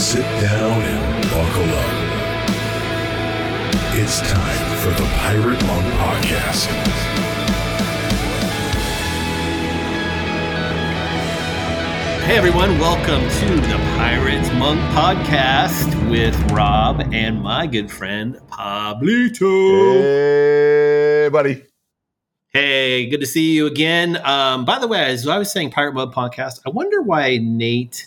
sit down and buckle up. It's time for the Pirate Monk Podcast. Hey everyone, welcome to the Pirates Monk Podcast with Rob and my good friend Pablito. Hey, buddy. Hey, good to see you again. Um, by the way, as I was saying, Pirate Monk Podcast, I wonder why Nate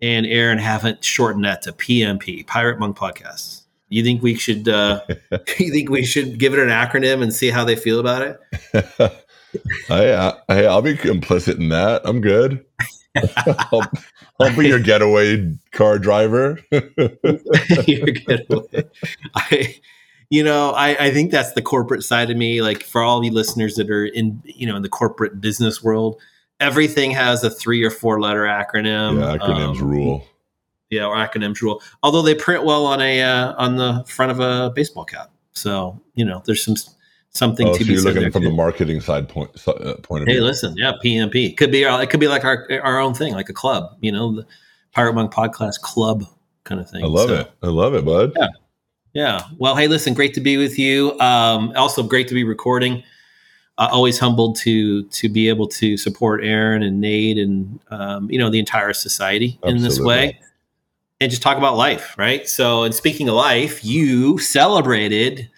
and Aaron haven't shortened that to PMP, Pirate Monk Podcast. You think we should? Uh, you think we should give it an acronym and see how they feel about it? I, I, I'll be implicit in that. I'm good. I'll, I'll be your getaway car driver. Your getaway. I, you know, I, I think that's the corporate side of me. Like for all you listeners that are in, you know, in the corporate business world, everything has a three or four letter acronym. yeah, acronyms Um, rule. Yeah, or acronyms rule. Although they print well on a uh, on the front of a baseball cap, so you know there's some something Oh, to so be you're said looking from too. the marketing side point uh, point of Hey, view. listen, yeah, PMP could be our, it could be like our our own thing, like a club, you know, the Pirate Monk Podcast Club kind of thing. I love So, it. I love it, bud. Yeah. Yeah. Well, hey, listen, great to be with you. Um, also, great to be recording. Uh, always humbled to to be able to support Aaron and Nate and um, you know the entire society in this way, and just talk about life, right? So, and speaking of life, you celebrated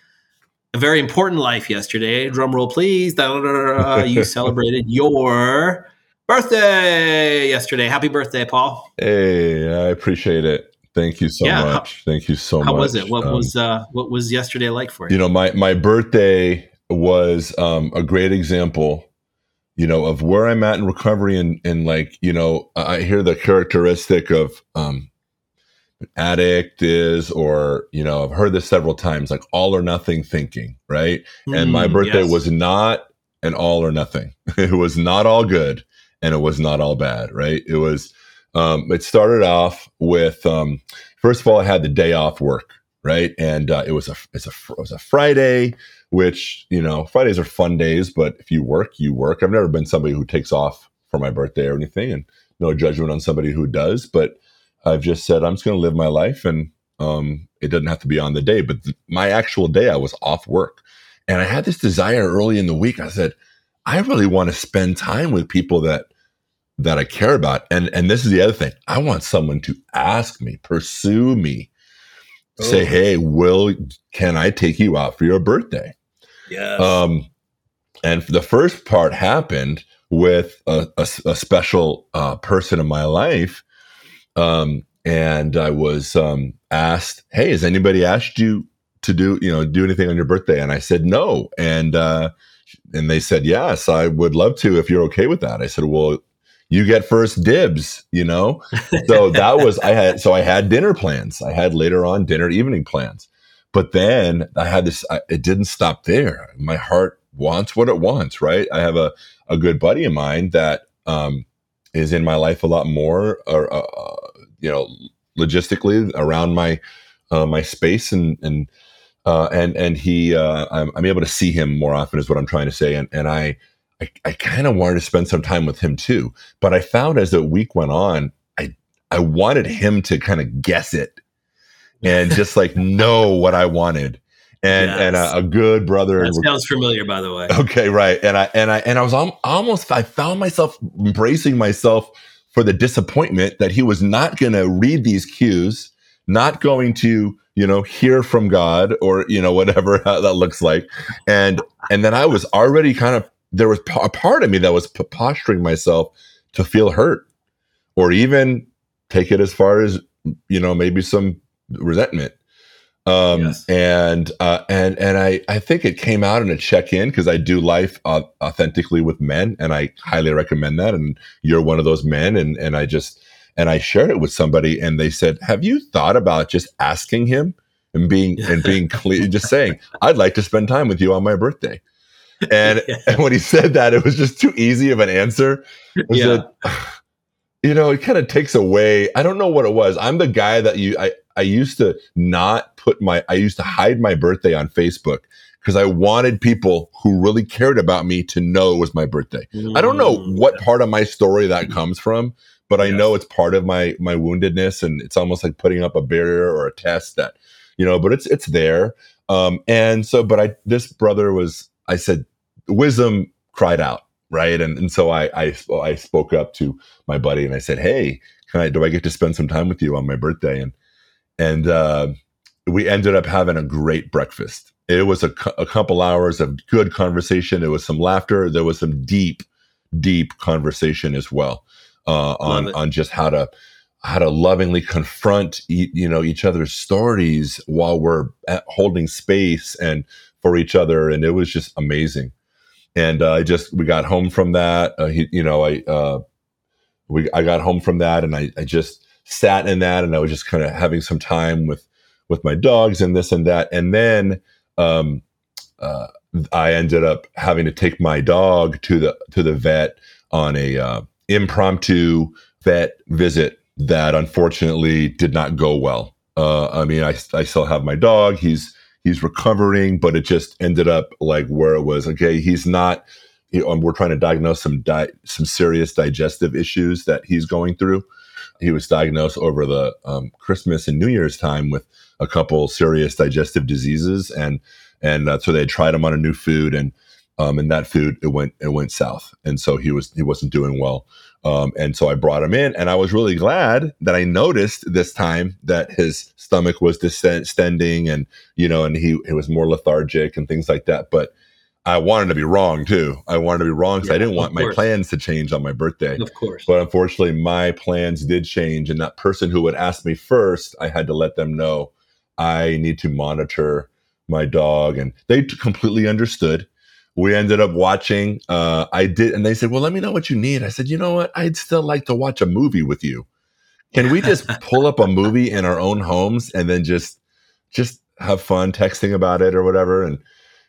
a very important life yesterday. Drum roll, please. You celebrated your birthday yesterday. Happy birthday, Paul. Hey, I appreciate it. Thank you so Yeah, how- much. Thank you so How much. How was it? What Um, was uh, what was yesterday like for you? you know my my birthday was um, a great example you know of where i'm at in recovery and and like you know i hear the characteristic of um an addict is or you know i've heard this several times like all or nothing thinking right? And my Mm, birthday yes. was not an all or nothing. It was not all good and it was not all bad right? It was um it started off with um first of all i had the day off work right? And uh, it was a it's a it was a friday which you know fridays are fun days but if you work you work. I've never been somebody who takes off for my birthday or anything and no judgment on somebody who does but i've just said i'm just going to live my life and um it doesn't have to be on the day but th- my actual day i was off work. And i had this desire early in the week i said i really want to spend time with people that that i care about and and this is the other thing. I want someone to ask me pursue me say Oh. hey will can i take you out for your birthday Yes. um, and the first part happened with a special uh, person in my life. Um, and I was um, asked, Hey, has anybody asked you to do, you know, do anything on your birthday? And I said, no. And, uh, and they said, yes, I would love to, if you're okay with that. I said, well, you get first dibs, you know? so that was, I had, so I had dinner plans. I had later on dinner evening plans. But then I had this, I, it didn't stop there. My heart wants what it wants, right? I have a, a good buddy of mine that um, is in my life a lot more, or, uh, you know, logistically around my, uh, my space and, and, uh, and, and he, uh, I'm, I'm able to see him more often is what I'm trying to say. And, and I, I, I kind of wanted to spend some time with him too. But I found as the week went on, I, I wanted him to kind of guess it and just like know what I wanted. And Yes. and a, a good brother. that sounds familiar, by the way. Okay, right. And I and I and I was almost I found myself embracing myself for the disappointment that he was not going to read these cues, not going to you know hear from God or you know whatever that looks like, and and then I was already kind of there was a part of me that was posturing myself to feel hurt or even take it as far as you know maybe some resentment um Yes. and uh and and i i think it came out in a check-in because i do life uh, authentically with men and i highly recommend that and you're one of those men and and i just and i shared it with somebody and they said have you thought about just asking him and being and being clear just saying i'd like to spend time with you on my birthday and and when he said that it was just too easy of an answer Yeah. said, you know, it kind of takes away. I don't know what it was. I'm the guy that you I I used to not put my I used to hide my birthday on Facebook because I wanted people who really cared about me to know it was my birthday. I don't know Mm. what part of my story that comes from, but I know it's part of my my woundedness, and it's almost like putting up a barrier or a test that you know. But it's it's there, um, and so but I this brother was I said wisdom cried out right, and and so I I I spoke up to my buddy and I said, hey, can I do I get to spend some time with you on my birthday and and uh, we ended up having a great breakfast. It was a, a couple hours of good conversation. There was some laughter. There was some deep, deep conversation as well uh, on on just how to how to lovingly confront e- you know each other's stories while we're holding space and for each other. And it was just amazing. And uh, I just we got home from that. Uh, he, you know, I uh, we I got home from that, and I, I just sat in that, and I was just kind of having some time with with my dogs and this and that, and then um, uh, I ended up having to take my dog to the to the vet on a uh, impromptu vet visit that unfortunately did not go well. Uh, I mean, I, I still have my dog. He's he's recovering, but it just ended up like where it was. Okay, he's not. You know, we're trying to diagnose some di- some serious digestive issues that he's going through. He was diagnosed over the um, Christmas and New Year's time with a couple serious digestive diseases, and and uh, so they tried him on a new food, and um, and that food it went it went south, and so he was he wasn't doing well. Um, and so I brought him in, and I was really glad that I noticed this time that his stomach was distending, and you know, and he, he was more lethargic and things like that. But I wanted to be wrong too. I wanted to be wrong because I didn't want my plans to change on my birthday. Of course. But unfortunately, my plans did change, and that person who would ask me first, I had to let them know I need to monitor my dog, and they t- completely understood. We ended up watching. Uh, I did, and they said, "Well, let me know what you need." I said, "You know what? I'd still like to watch a movie with you. Can we just pull up a movie in our own homes and then just just have fun texting about it or whatever?" And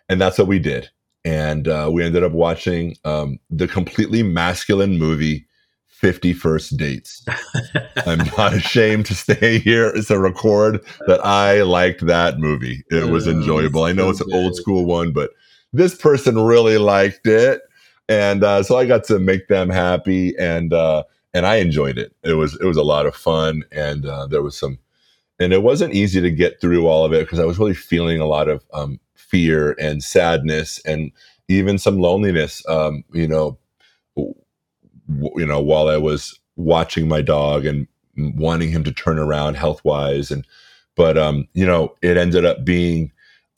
and that's what we did. And uh, we ended up watching um, the completely masculine movie, Fifty First Dates. I'm not ashamed to stay here to record that I liked that movie. It was enjoyable. I know so it's an old school one, but this person really liked it, and uh, so I got to make them happy, and uh, and I enjoyed it. It was it was a lot of fun, and uh, there was some, and it wasn't easy to get through all of it because I was really feeling a lot of um, fear and sadness, and even some loneliness. Um, you know, w- you know, while I was watching my dog and wanting him to turn around health wise, and but um, you know, it ended up being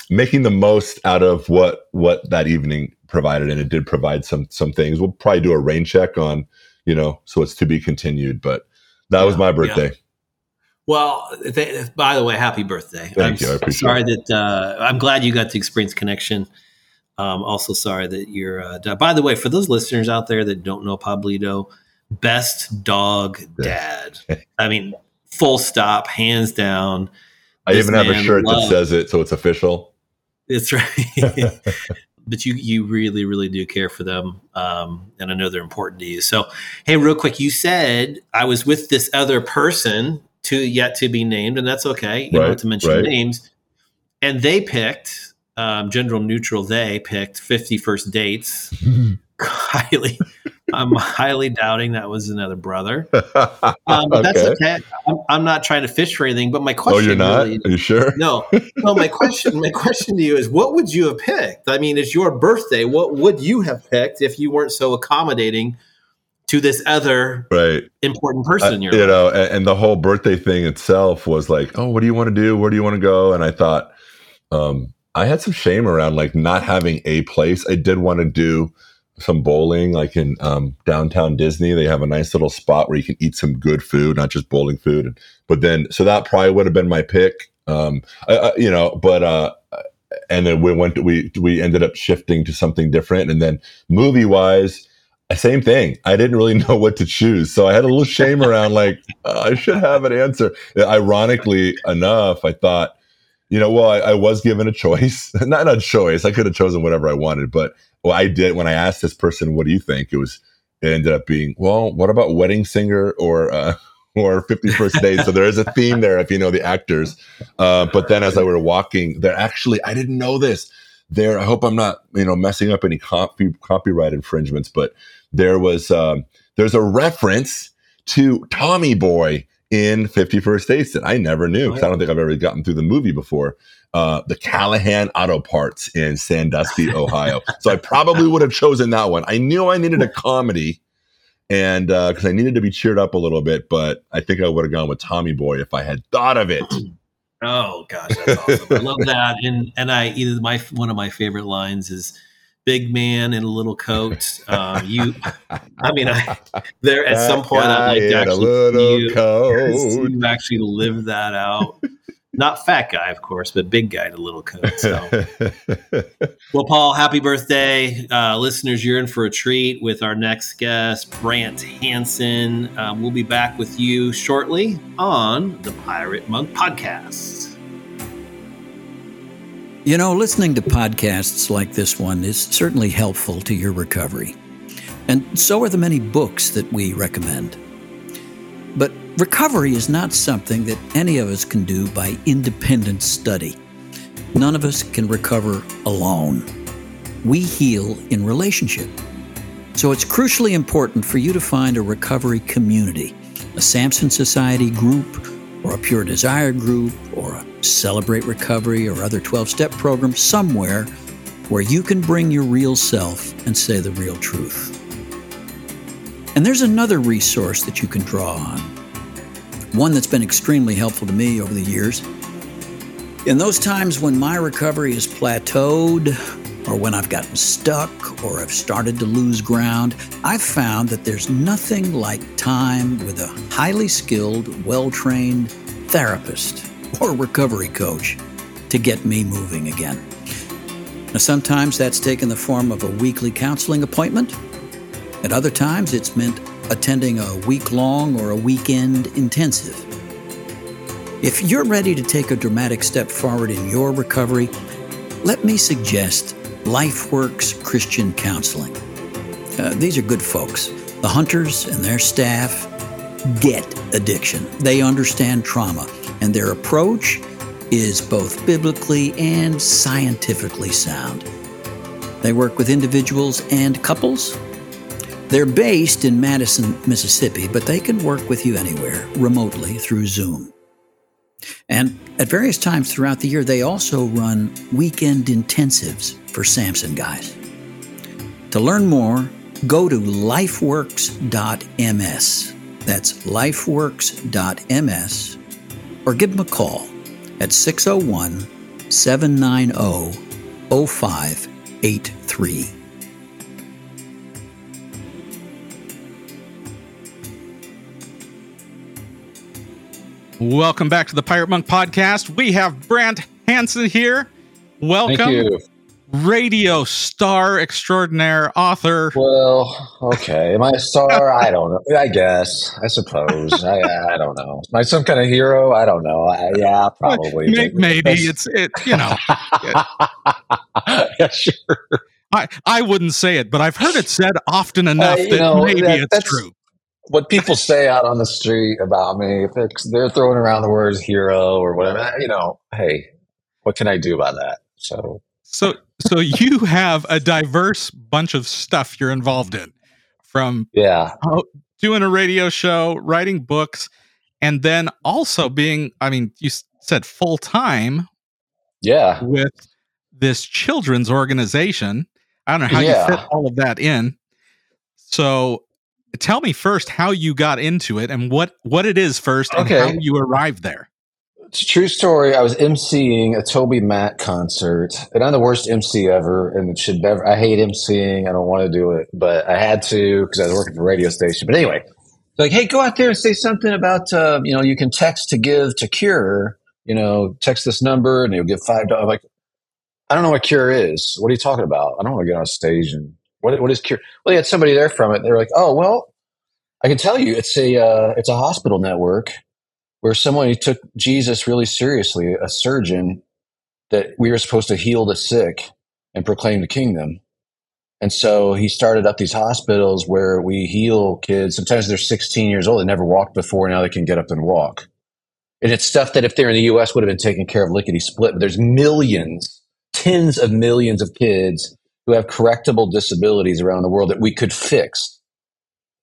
making the most out of what what that evening provided, and it did provide some some things. We'll probably do a rain check on, you know, so it's to be continued. But that was Yeah, my yeah. Well, th- by the way, happy birthday! Thank I'm you, I sorry that uh, I'm glad you got to experience connection. Um, also, sorry that you're. Uh, di- by the way, for those listeners out there that don't know Pablito, best dog dad. I mean, full stop, hands down. I even have a shirt that says it, so it's official. That's right. but you you really really do care for them, um, and I know they're important to you. So, hey, real quick, you said I was with this other person to yet to be named, and that's okay. You don't have to mention right. names. And they picked um, gender neutral. They picked 50 first dates. highly, I'm highly doubting that was another brother. Um, but that's Okay. okay. I'm, I'm not trying to fish for anything. But my question, oh, you're not? really Are you sure? no, no. My question, my question to you is, what would you have picked? I mean, it's your birthday. What would you have picked if you weren't so accommodating to this other Right. important person I- in your you life? know, and, and the whole birthday thing itself was like, oh, what do you want to do? Where do you want to go? And I thought, um, I had some shame around like not having a place. I did want to do some bowling, like in um, downtown Disney. They have a nice little spot where you can eat some good food, not just bowling food. And, but then, so that probably would have been my pick. Um, I, I, you know, but uh, and then we went. To, we we ended up shifting to something different. And then movie wise, same thing. I didn't really know what to choose, so I had a little shame around. Like uh, I should have an answer. Ironically enough, I thought, you know, well, I, I was given a choice, not a choice. I could have chosen whatever I wanted, but well, I did when I asked this person, "What do you think?" It was it ended up being, well, what about Wedding Singer or uh, or Fifty First Dates? so there is a theme there if you know the actors. Uh, but then as I were walking, they're actually I didn't know this. There, I hope I'm not you know messing up any copy, copyright infringements, but there was um, there's a reference to Tommy Boy in 51st Dates that I never knew because I don't think I've ever gotten through the movie before. Uh, the Callahan Auto Parts in Sandusky, Ohio. so I probably would have chosen that one. I knew I needed a comedy and because uh, I needed to be cheered up a little bit, but I think I would have gone with Tommy Boy if I had thought of it. Oh gosh, that's awesome! I love that, and and I either my one of my favorite lines is big man in a little coat. Um, you, I mean, I there at some point I'd like to actually you, you actually live that out. Not fat guy, of course, but big guy a little coat. So. well, Paul, happy birthday. Uh, listeners, you're in for a treat with our next guest, Brant Hansen. Um, we'll be back with you shortly on the Pirate Monk Podcast. You know, listening to podcasts like this one is certainly helpful to your recovery. And so are the many books that we recommend. But recovery is not something that any of us can do by independent study. None of us can recover alone. We heal in relationship. So it's crucially important for you to find a recovery community, a Samson Society group, or a Pure Desire group, or a Celebrate Recovery, or other 12 step program somewhere where you can bring your real self and say the real truth. And there's another resource that you can draw on, one that's been extremely helpful to me over the years. In those times when my recovery has plateaued, or when I've gotten stuck, or I've started to lose ground, I've found that there's nothing like time with a highly skilled, well trained therapist or recovery coach to get me moving again. Now, sometimes that's taken the form of a weekly counseling appointment. At other times, it's meant attending a week long or a weekend intensive. If you're ready to take a dramatic step forward in your recovery, let me suggest LifeWorks Christian Counseling. Uh, these are good folks. The Hunters and their staff get addiction, they understand trauma, and their approach is both biblically and scientifically sound. They work with individuals and couples. They're based in Madison, Mississippi, but they can work with you anywhere, remotely through Zoom. And at various times throughout the year, they also run weekend intensives for Samson guys. To learn more, go to lifeworks.ms. That's lifeworks.ms or give them a call at 601 790 0583. Welcome back to the Pirate Monk Podcast. We have Brant Hansen here. Welcome. Thank you radio star extraordinaire author. Well, okay. Am I a star? I don't know. I guess. I suppose. I, I don't know. Am I some kind of hero? I don't know. I, yeah, probably. Maybe, maybe it's it. You know. yeah, sure. I I wouldn't say it, but I've heard it said often enough uh, that know, maybe that, it's true. What people say out on the street about me, if they're throwing around the words hero or whatever, you know, hey, what can I do about that? So so so you have a diverse bunch of stuff you're involved in from yeah doing a radio show writing books and then also being i mean you said full time yeah with this children's organization i don't know how yeah. you fit all of that in so tell me first how you got into it and what what it is first and okay. how you arrived there it's a true story. I was emceeing a TobyMac concert, and I'm the worst MC ever, and it should never. I hate emceeing. I don't want to do it, but I had to because I was working for a radio station. But anyway, like, hey, go out there and say something about, uh, you know, you can text to give to Cure. You know, text this number and you'll get five dollars. Like, I don't know what Cure is. What are you talking about? I don't want to get on stage and what what is Cure? Well, you had somebody there from it. They were like, oh well, I can tell you, it's a uh, it's a hospital network where someone who took Jesus really seriously, a surgeon, that we were supposed to heal the sick and proclaim the kingdom. And so he started up these hospitals where we heal kids. Sometimes they're 16 years old. They never walked before. Now they can get up and walk. And it's stuff that if they're in the US would have been taken care of lickety split. But there's millions, tens of millions of kids who have correctable disabilities around the world that we could fix,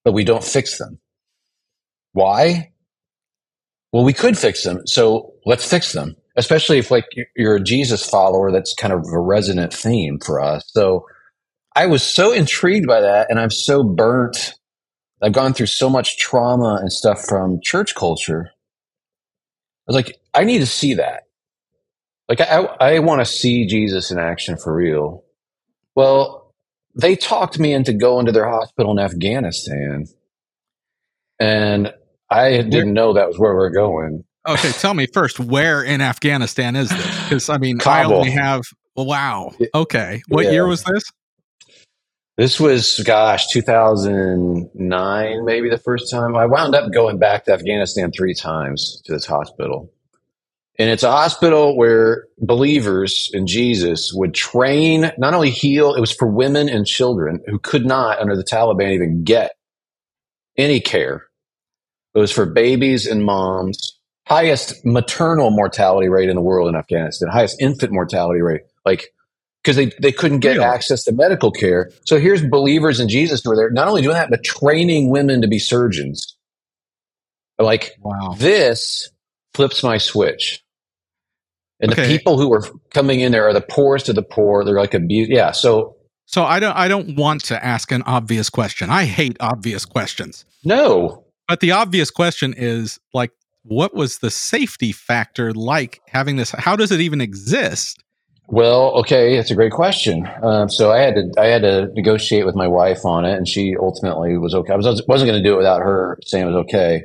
but we don't fix them. Why? Well, we could fix them. So let's fix them, especially if like you're a Jesus follower. That's kind of a resonant theme for us. So I was so intrigued by that. And I'm so burnt. I've gone through so much trauma and stuff from church culture. I was like, I need to see that. Like, I, I want to see Jesus in action for real. Well, they talked me into going to their hospital in Afghanistan. And I didn't know that was where we are going. Okay, tell me first, where in Afghanistan is this? Because I mean, Kabul. I only have. Wow. Okay, what yeah. year was this? This was, gosh, 2009, maybe the first time. I wound up going back to Afghanistan three times to this hospital. And it's a hospital where believers in Jesus would train, not only heal, it was for women and children who could not, under the Taliban, even get any care. It was for babies and moms. Highest maternal mortality rate in the world in Afghanistan, highest infant mortality rate. Like, because they, they couldn't get really? access to medical care. So here's believers in Jesus who are there, not only doing that, but training women to be surgeons. Like, wow. this flips my switch. And okay. the people who are coming in there are the poorest of the poor. They're like abuse. Yeah. So so I don't I don't want to ask an obvious question. I hate obvious questions. No. But the obvious question is like what was the safety factor like having this how does it even exist? Well, okay, that's a great question. Um, so I had to I had to negotiate with my wife on it, and she ultimately was okay. I was wasn't going to do it without her saying it was okay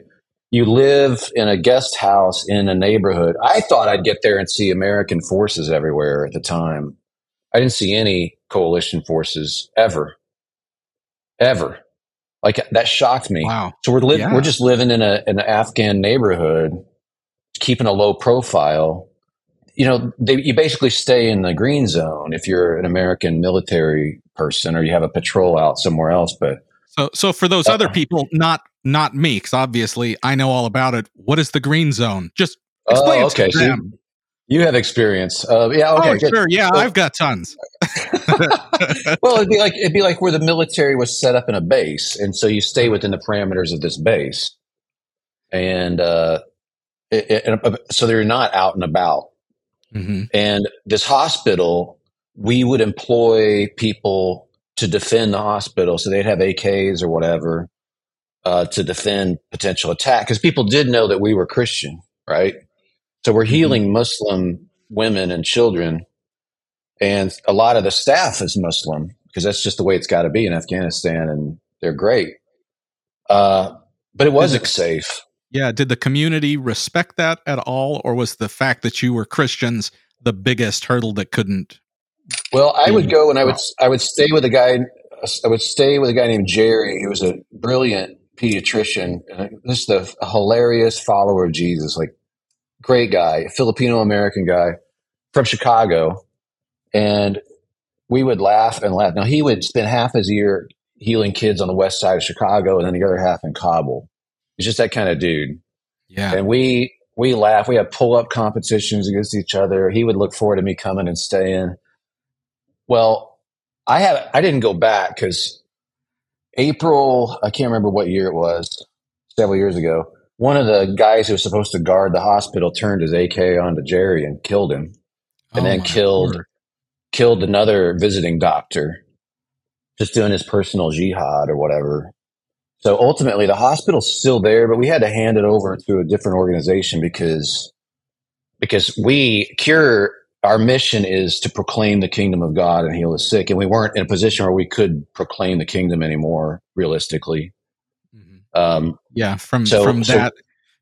you live in a guest house in a neighborhood. I thought I'd get there and see American forces everywhere at the time. I didn't see any coalition forces ever, ever. Like that shocked me. Wow. So we're li- yeah. we're just living in a an Afghan neighborhood, keeping a low profile. You know, they, you basically stay in the green zone if you're an American military person or you have a patrol out somewhere else. But so, so for those uh, other people, not not me, because obviously I know all about it. What is the green zone? Just explain. Oh, okay. So you, have experience. Uh, yeah. Okay. Oh, sure. Yeah, well, I've got tons. well, it'd be like it'd be like where the military was set up in a base, and so you stay within the parameters of this base, and uh, it, it, uh, so they're not out and about. Mm-hmm. And this hospital, we would employ people to defend the hospital. So they'd have AKs or whatever uh, to defend potential attack because people did know that we were Christian, right? So we're mm-hmm. healing mm-hmm. Muslim women and children, and a lot of the staff is Muslim because that's just the way it's got to be in Afghanistan, and they're great. Uh, but it wasn't safe. Yeah, did the community respect that at all, or was the fact that you were Christians the biggest hurdle that couldn't well, I would go and I would I would stay with a guy. I would stay with a guy named Jerry. He was a brilliant pediatrician. This is a hilarious follower of Jesus, like great guy, Filipino American guy from Chicago, and we would laugh and laugh. Now he would spend half his year healing kids on the west side of Chicago, and then the other half in Kabul. He's just that kind of dude. Yeah, and we we laugh. We have pull up competitions against each other. He would look forward to me coming and staying. Well, I have I didn't go back because April, I can't remember what year it was, several years ago. One of the guys who was supposed to guard the hospital turned his AK onto Jerry and killed him, and oh then killed Lord. killed another visiting doctor, just doing his personal jihad or whatever. So ultimately, the hospital's still there, but we had to hand it over to a different organization because because we cure our mission is to proclaim the kingdom of God and heal the sick. And we weren't in a position where we could proclaim the kingdom anymore, realistically. Mm-hmm. Um, yeah, from so, from so, that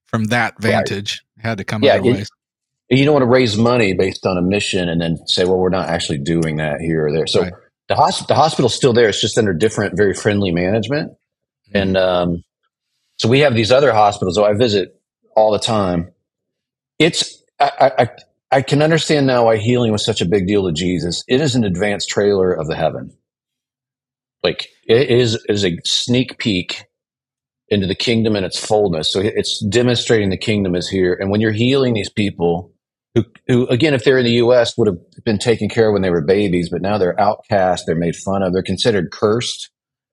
from that vantage, right. had to come yeah, it, You don't want to raise money based on a mission and then say, "Well, we're not actually doing that here or there." So right. the, hosp- the hospital's still there; it's just under different, very friendly management. Mm-hmm. And um, so we have these other hospitals. that I visit all the time. It's I, I, I can understand now why healing was such a big deal to Jesus. It is an advanced trailer of the heaven. Like it is, is a sneak peek into the kingdom and its fullness. So it's demonstrating the kingdom is here. And when you're healing these people who, who again, if they're in the U.S., would have been taken care of when they were babies, but now they're outcast, they're made fun of, they're considered cursed.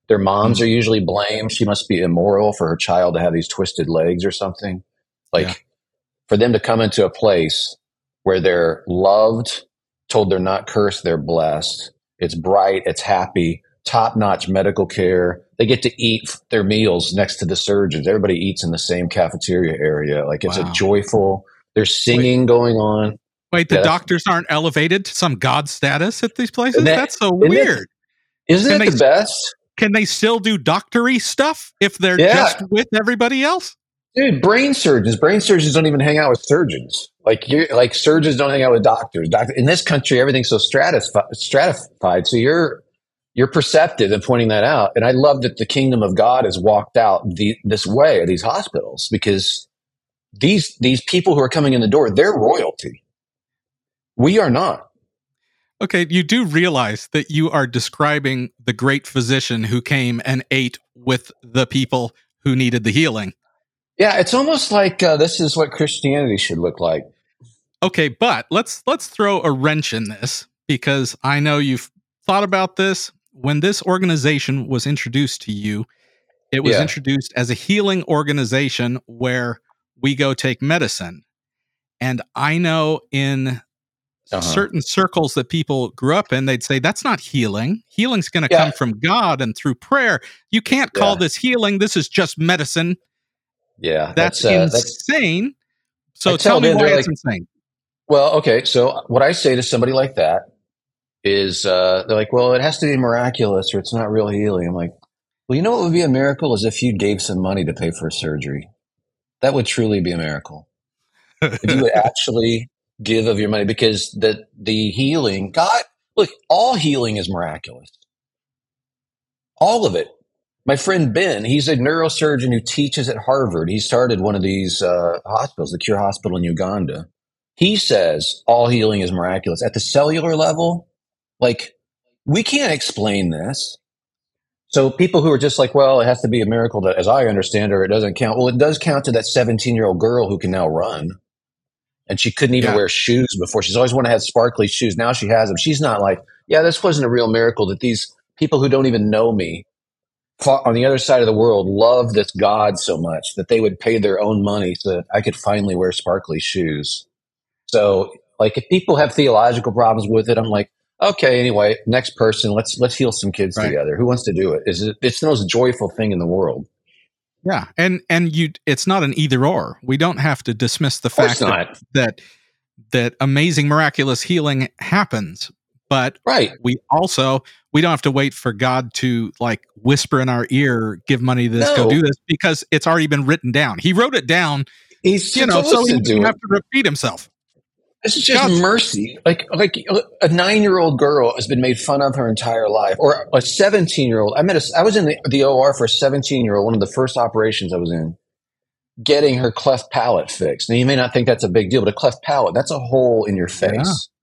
Their moms mm-hmm. are usually blamed. She must be immoral for her child to have these twisted legs or something. Like yeah. for them to come into a place where they're loved, told they're not cursed, they're blessed. It's bright, it's happy, top notch medical care. They get to eat their meals next to the surgeons. Everybody eats in the same cafeteria area. Like it's wow. a joyful, there's singing Wait. going on. Wait, the yeah, doctors aren't elevated to some god status at these places? That, that's so weird. Isn't it the best? Can they still do doctory stuff if they're yeah. just with everybody else? Dude, brain surgeons. Brain surgeons don't even hang out with surgeons. Like you like surgeons don't hang out with doctors. Doctor in this country, everything's so stratified. stratified so you're you're perceptive in pointing that out. And I love that the kingdom of God has walked out the, this way these hospitals because these these people who are coming in the door, they're royalty. We are not. Okay, you do realize that you are describing the great physician who came and ate with the people who needed the healing. Yeah, it's almost like uh, this is what Christianity should look like. Okay, but let's let's throw a wrench in this because I know you've thought about this when this organization was introduced to you. It was yeah. introduced as a healing organization where we go take medicine. And I know in uh-huh. certain circles that people grew up in, they'd say that's not healing. Healing's going to yeah. come from God and through prayer. You can't call yeah. this healing. This is just medicine. Yeah, that's, that's uh, insane. That's, so tell, tell me why it's like, insane. Well, okay. So what I say to somebody like that is, uh, they're like, "Well, it has to be miraculous, or it's not real healing." I'm like, "Well, you know what would be a miracle is if you gave some money to pay for a surgery. That would truly be a miracle. if you would actually give of your money because the the healing god look all healing is miraculous all of it my friend ben he's a neurosurgeon who teaches at harvard he started one of these uh, hospitals the cure hospital in uganda he says all healing is miraculous at the cellular level like we can't explain this so people who are just like well it has to be a miracle that as i understand or it doesn't count well it does count to that 17 year old girl who can now run and she couldn't even yeah. wear shoes before. She's always wanted to have sparkly shoes. Now she has them. She's not like, yeah, this wasn't a real miracle that these people who don't even know me on the other side of the world love this God so much that they would pay their own money so that I could finally wear sparkly shoes. So, like, if people have theological problems with it, I'm like, okay, anyway, next person, let's let's heal some kids right. together. Who wants to do it? Is it? It's the most joyful thing in the world. Yeah, and and you, it's not an either or. We don't have to dismiss the fact that, that that amazing miraculous healing happens, but right, we also we don't have to wait for God to like whisper in our ear, give money to this, no. go do this, because it's already been written down. He wrote it down. He's you know, so he doesn't have to repeat himself. This is just God's- mercy. Like like a nine year old girl has been made fun of her entire life, or a seventeen year old. I met a, I was in the, the OR for a seventeen year old. One of the first operations I was in, getting her cleft palate fixed. Now you may not think that's a big deal, but a cleft palate that's a hole in your face. Yeah.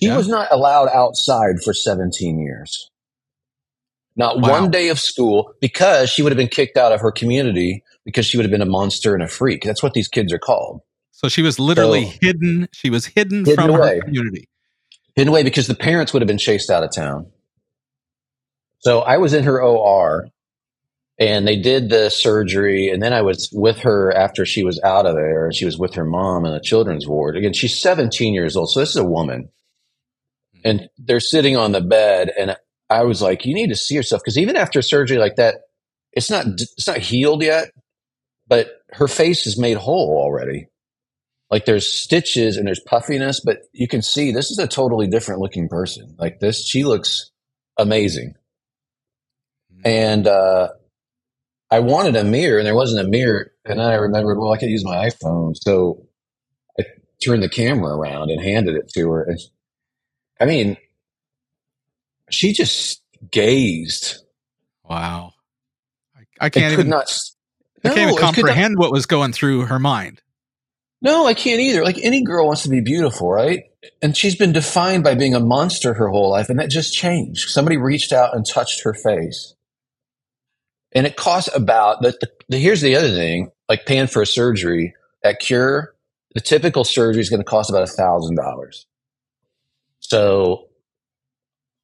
She yeah. was not allowed outside for seventeen years. Not wow. one day of school because she would have been kicked out of her community because she would have been a monster and a freak. That's what these kids are called. So she was literally so, hidden. She was hidden, hidden from away. her community. Hidden away because the parents would have been chased out of town. So I was in her OR and they did the surgery. And then I was with her after she was out of there. And she was with her mom in the children's ward. Again, she's 17 years old. So this is a woman. And they're sitting on the bed. And I was like, you need to see yourself. Because even after surgery like that, it's not, it's not healed yet, but her face is made whole already. Like there's stitches and there's puffiness, but you can see this is a totally different looking person. Like this, she looks amazing. Mm-hmm. And uh, I wanted a mirror, and there wasn't a mirror. And then I remembered, well, I could use my iPhone, so I turned the camera around and handed it to her. And I mean, she just gazed. Wow, I, I can't even. Not, I can't even comprehend not, what was going through her mind. No, I can't either. Like any girl wants to be beautiful, right? And she's been defined by being a monster her whole life, and that just changed. Somebody reached out and touched her face. And it costs about the, the, the here's the other thing, like paying for a surgery at Cure, the typical surgery is going to cost about a thousand dollars. So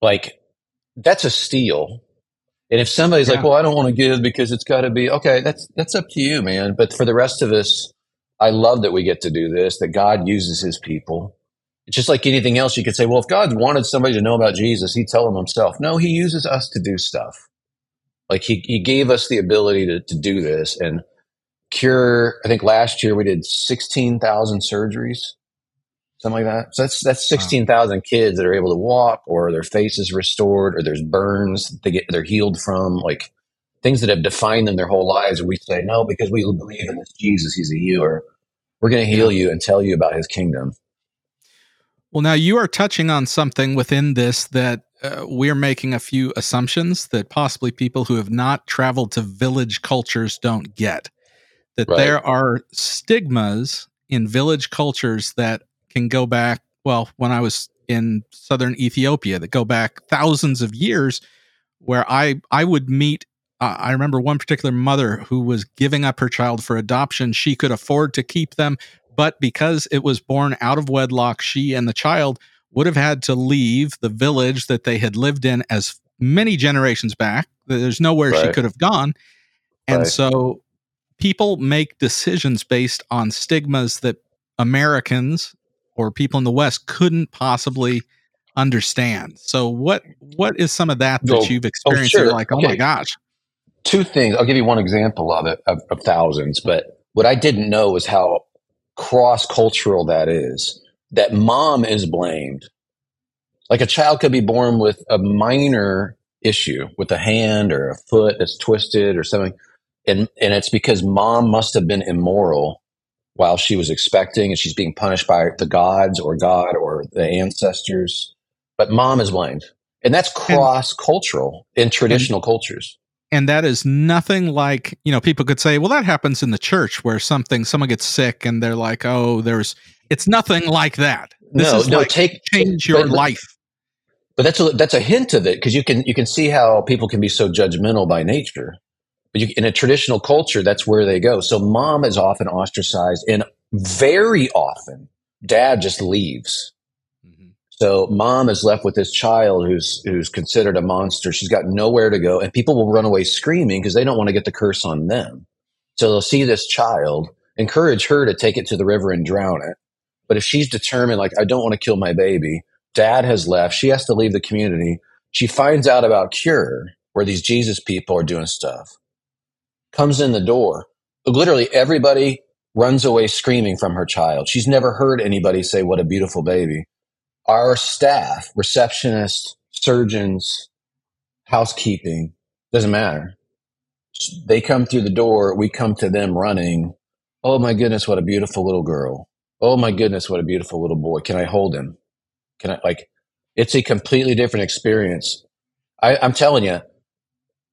like that's a steal. And if somebody's yeah. like, "Well, I don't want to give because it's got to be," okay, that's that's up to you, man. But for the rest of us, I love that we get to do this. That God uses His people. It's just like anything else. You could say, "Well, if God wanted somebody to know about Jesus, He'd tell them Himself." No, He uses us to do stuff. Like He He gave us the ability to to do this and cure. I think last year we did sixteen thousand surgeries something like that. So that's that's sixteen thousand wow. kids that are able to walk, or their faces restored, or there's burns they get they're healed from, like things that have defined them their whole lives. And we say no because we believe in this Jesus. He's a healer. We're going to heal you and tell you about His kingdom. Well, now you are touching on something within this that uh, we're making a few assumptions that possibly people who have not traveled to village cultures don't get. That right. there are stigmas in village cultures that can go back, well, when I was in southern Ethiopia, that go back thousands of years, where I I would meet. Uh, I remember one particular mother who was giving up her child for adoption. She could afford to keep them, but because it was born out of wedlock, she and the child would have had to leave the village that they had lived in as many generations back. There's nowhere right. she could have gone. And right. so people make decisions based on stigmas that Americans or people in the West couldn't possibly understand. So what what is some of that that you've oh, experienced? Oh, sure. You're like, oh okay. my gosh. Two things. I'll give you one example of it of, of thousands, but what I didn't know was how cross cultural that is. That mom is blamed. Like a child could be born with a minor issue with a hand or a foot that's twisted or something. And, and it's because mom must have been immoral while she was expecting and she's being punished by the gods or God or the ancestors. But mom is blamed. And that's cross cultural in traditional and, cultures. And that is nothing like, you know, people could say, well, that happens in the church where something, someone gets sick and they're like, oh, there's, it's nothing like that. This no, no, like take, change your but, life. But that's a, that's a hint of it because you can, you can see how people can be so judgmental by nature. But you, in a traditional culture, that's where they go. So mom is often ostracized, and very often dad just leaves. Mm-hmm. So mom is left with this child who's who's considered a monster. She's got nowhere to go, and people will run away screaming because they don't want to get the curse on them. So they'll see this child, encourage her to take it to the river and drown it. But if she's determined, like I don't want to kill my baby, dad has left, she has to leave the community. She finds out about Cure, where these Jesus people are doing stuff comes in the door. Literally everybody runs away screaming from her child. She's never heard anybody say, What a beautiful baby. Our staff, receptionists, surgeons, housekeeping, doesn't matter. They come through the door, we come to them running. Oh my goodness, what a beautiful little girl. Oh my goodness, what a beautiful little boy. Can I hold him? Can I, like, it's a completely different experience. I, I'm telling you,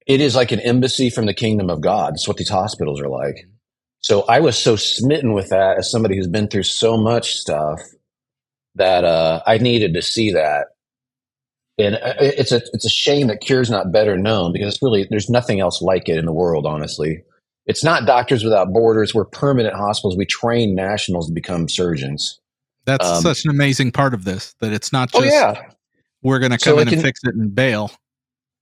it is like an embassy from the kingdom of God. That's what these hospitals are like. So I was so smitten with that as somebody who's been through so much stuff that uh, I needed to see that. And uh, it's a it's a shame that Cure's not better known because it's really there's nothing else like it in the world. Honestly, it's not Doctors Without Borders. We're permanent hospitals. We train nationals to become surgeons. That's um, such an amazing part of this that it's not oh, just oh, yeah. we're going to come so in and fix it and bail.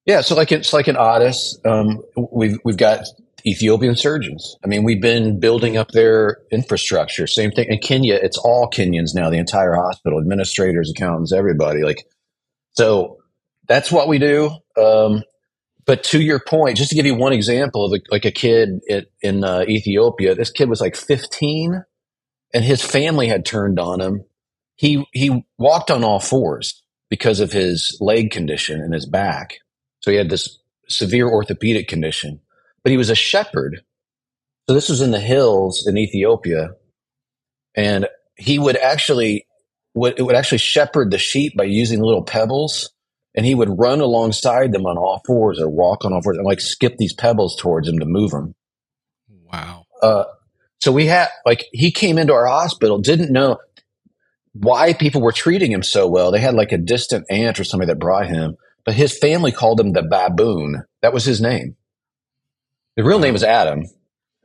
Yeah, so like it's like an Addis. Um, we've we've got Ethiopian surgeons. I mean, we've been building up their infrastructure. Same thing in Kenya. It's all Kenyans now. The entire hospital, administrators, accountants, everybody. Like, so that's what we do. Um, but to your point, just to give you one example of like a kid at, in uh, Ethiopia, this kid was like 15, and his family had turned on him. He he walked on all fours because of his leg condition and his back so he had this severe orthopedic condition, but he was a shepherd. So this was in the hills in Ethiopia. And he would actually, would, it would actually shepherd the sheep by using little pebbles. And he would run alongside them on all fours or walk on all fours and like skip these pebbles towards them to move them. Wow. Uh, so we had like he came into our hospital, didn't know why people were treating him so well. They had like a distant aunt or somebody that brought him but his family called him the baboon. That was his name. The real name was Adam,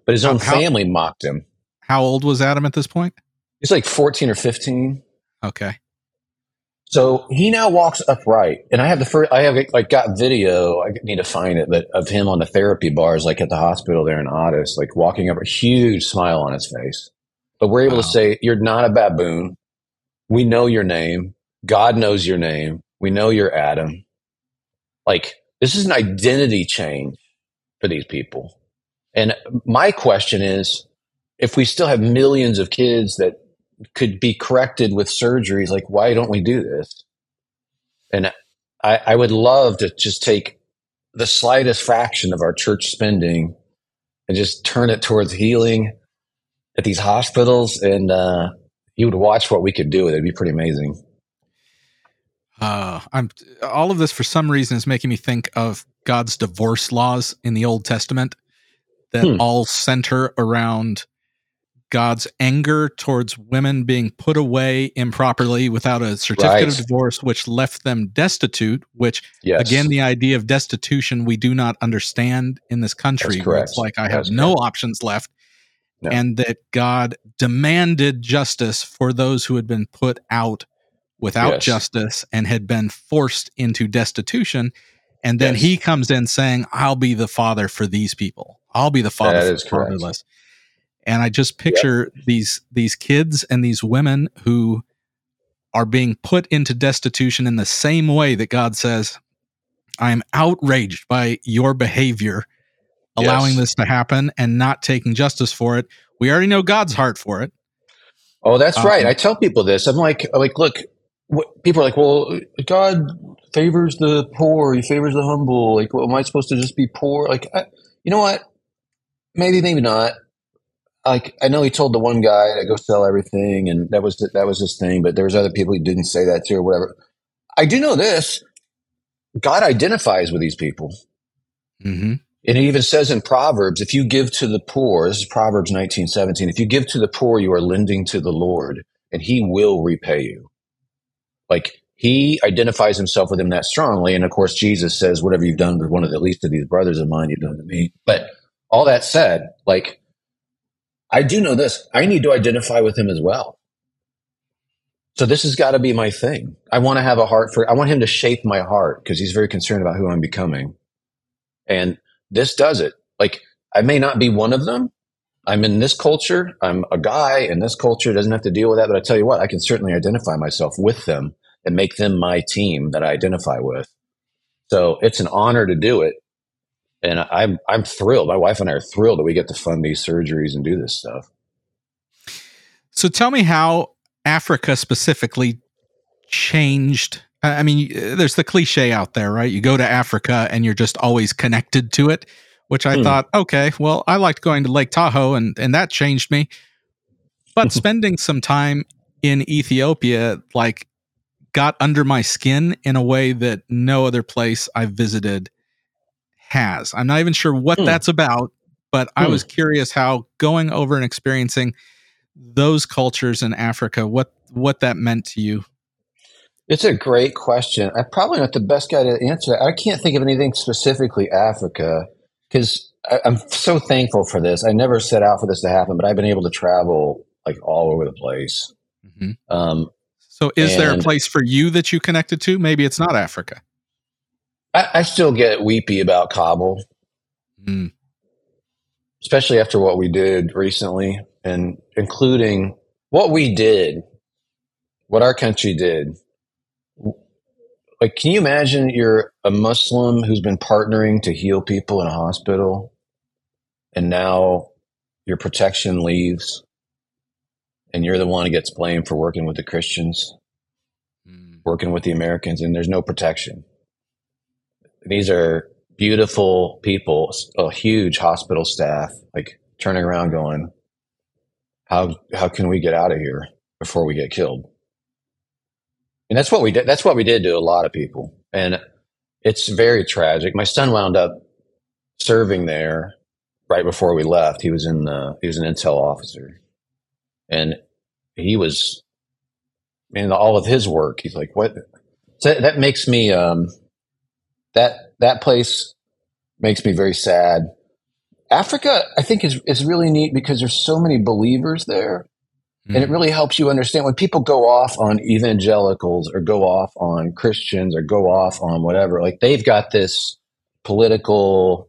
but his own how, family mocked him. How old was Adam at this point? He's like 14 or 15. Okay. So he now walks upright, and I have the first. I have like got video. I need to find it, but of him on the therapy bars, like at the hospital there in Addis, like walking up, a huge smile on his face. But we're able wow. to say, "You're not a baboon. We know your name. God knows your name. We know you're Adam." Like this is an identity change for these people. And my question is, if we still have millions of kids that could be corrected with surgeries. Like, why don't we do this? And I, I would love to just take the slightest fraction of our church spending and just turn it towards healing at these hospitals. And uh, you would watch what we could do. It'd be pretty amazing. Uh, I'm all of this for some reason is making me think of God's divorce laws in the Old Testament that hmm. all center around God's anger towards women being put away improperly without a certificate right. of divorce, which left them destitute. Which, yes. again, the idea of destitution we do not understand in this country. It's like I have no options left. No. And that God demanded justice for those who had been put out without yes. justice and had been forced into destitution. And then yes. he comes in saying, I'll be the father for these people. I'll be the father that for the fatherless and I just picture yep. these these kids and these women who are being put into destitution in the same way that God says, I am outraged by your behavior, allowing yes. this to happen and not taking justice for it. We already know God's heart for it. Oh, that's um, right. I tell people this. I'm like, like, look, what, people are like, well, God favors the poor. He favors the humble. Like, well, am I supposed to just be poor? Like, I, you know what? Maybe, maybe not like I know he told the one guy to go sell everything, and that was that was his thing. But there was other people he didn't say that to, or whatever. I do know this: God identifies with these people, mm-hmm. and he even says in Proverbs, "If you give to the poor," this is Proverbs nineteen seventeen. If you give to the poor, you are lending to the Lord, and He will repay you. Like he identifies himself with him that strongly, and of course, Jesus says, "Whatever you've done with one of the least of these brothers of mine, you've done to me." But all that said, like I do know this. I need to identify with him as well. So this has got to be my thing. I want to have a heart for, I want him to shape my heart because he's very concerned about who I'm becoming. And this does it. Like I may not be one of them. I'm in this culture. I'm a guy in this culture. Doesn't have to deal with that. But I tell you what, I can certainly identify myself with them and make them my team that I identify with. So it's an honor to do it and I'm I'm thrilled. My wife and I are thrilled that we get to fund these surgeries and do this stuff. So tell me how Africa specifically changed. I mean, there's the cliche out there, right? You go to Africa and you're just always connected to it, which I hmm. thought, okay, well, I liked going to Lake Tahoe and and that changed me. But spending some time in Ethiopia like got under my skin in a way that no other place I've visited has. I'm not even sure what hmm. that's about, but hmm. I was curious how going over and experiencing those cultures in Africa, what what that meant to you. It's a great question. I'm probably not the best guy to answer that. I can't think of anything specifically Africa because I'm so thankful for this. I never set out for this to happen, but I've been able to travel like all over the place. Mm-hmm. Um, so, is there a place for you that you connected to? Maybe it's not Africa. I, I still get weepy about Kabul, mm. especially after what we did recently, and including what we did, what our country did. Like, can you imagine you're a Muslim who's been partnering to heal people in a hospital, and now your protection leaves, and you're the one who gets blamed for working with the Christians, mm. working with the Americans, and there's no protection these are beautiful people, a huge hospital staff, like turning around going, how, how can we get out of here before we get killed? And that's what we did. That's what we did to a lot of people. And it's very tragic. My son wound up serving there right before we left. He was in the, he was an intel officer and he was in all of his work. He's like, what? So that makes me, um, that that place makes me very sad. Africa, I think, is is really neat because there's so many believers there, Mm. And it mm-hmm. really helps you understand when people go off on evangelicals or go off on Christians or go off on whatever, like they've got this political,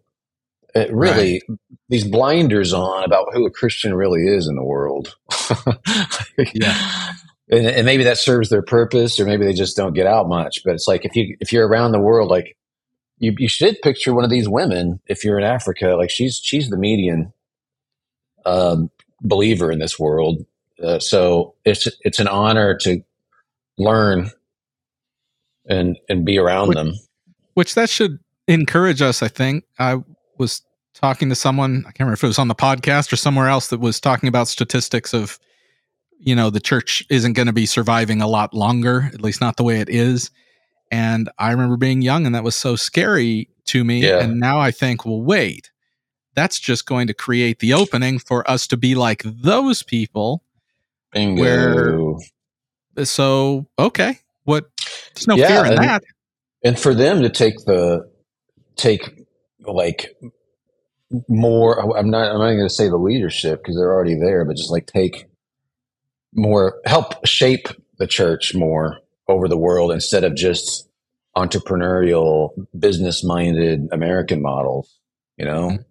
uh, really, right. these blinders on about who a Christian really is in the world. yeah. And, and maybe that serves their purpose, or maybe they just don't get out much. But it's like if you if you're around the world, like you, you should picture one of these women if you're in Africa. Like she's she's the median um, believer in this world. Uh, so it's it's an honor to learn and and be around which, them. Which that should encourage us. I think I was talking to someone. I can't remember if it was on the podcast or somewhere else that was talking about statistics of you know the church isn't going to be surviving a lot longer at least not the way it is and i remember being young and that was so scary to me yeah. and now i think well wait that's just going to create the opening for us to be like those people Bingo. where so okay what there's no yeah, fear in and, that and for them to take the take like more i'm not i'm not going to say the leadership because they're already there but just like take more help shape the church more over the world instead of just entrepreneurial business minded american models you know mm-hmm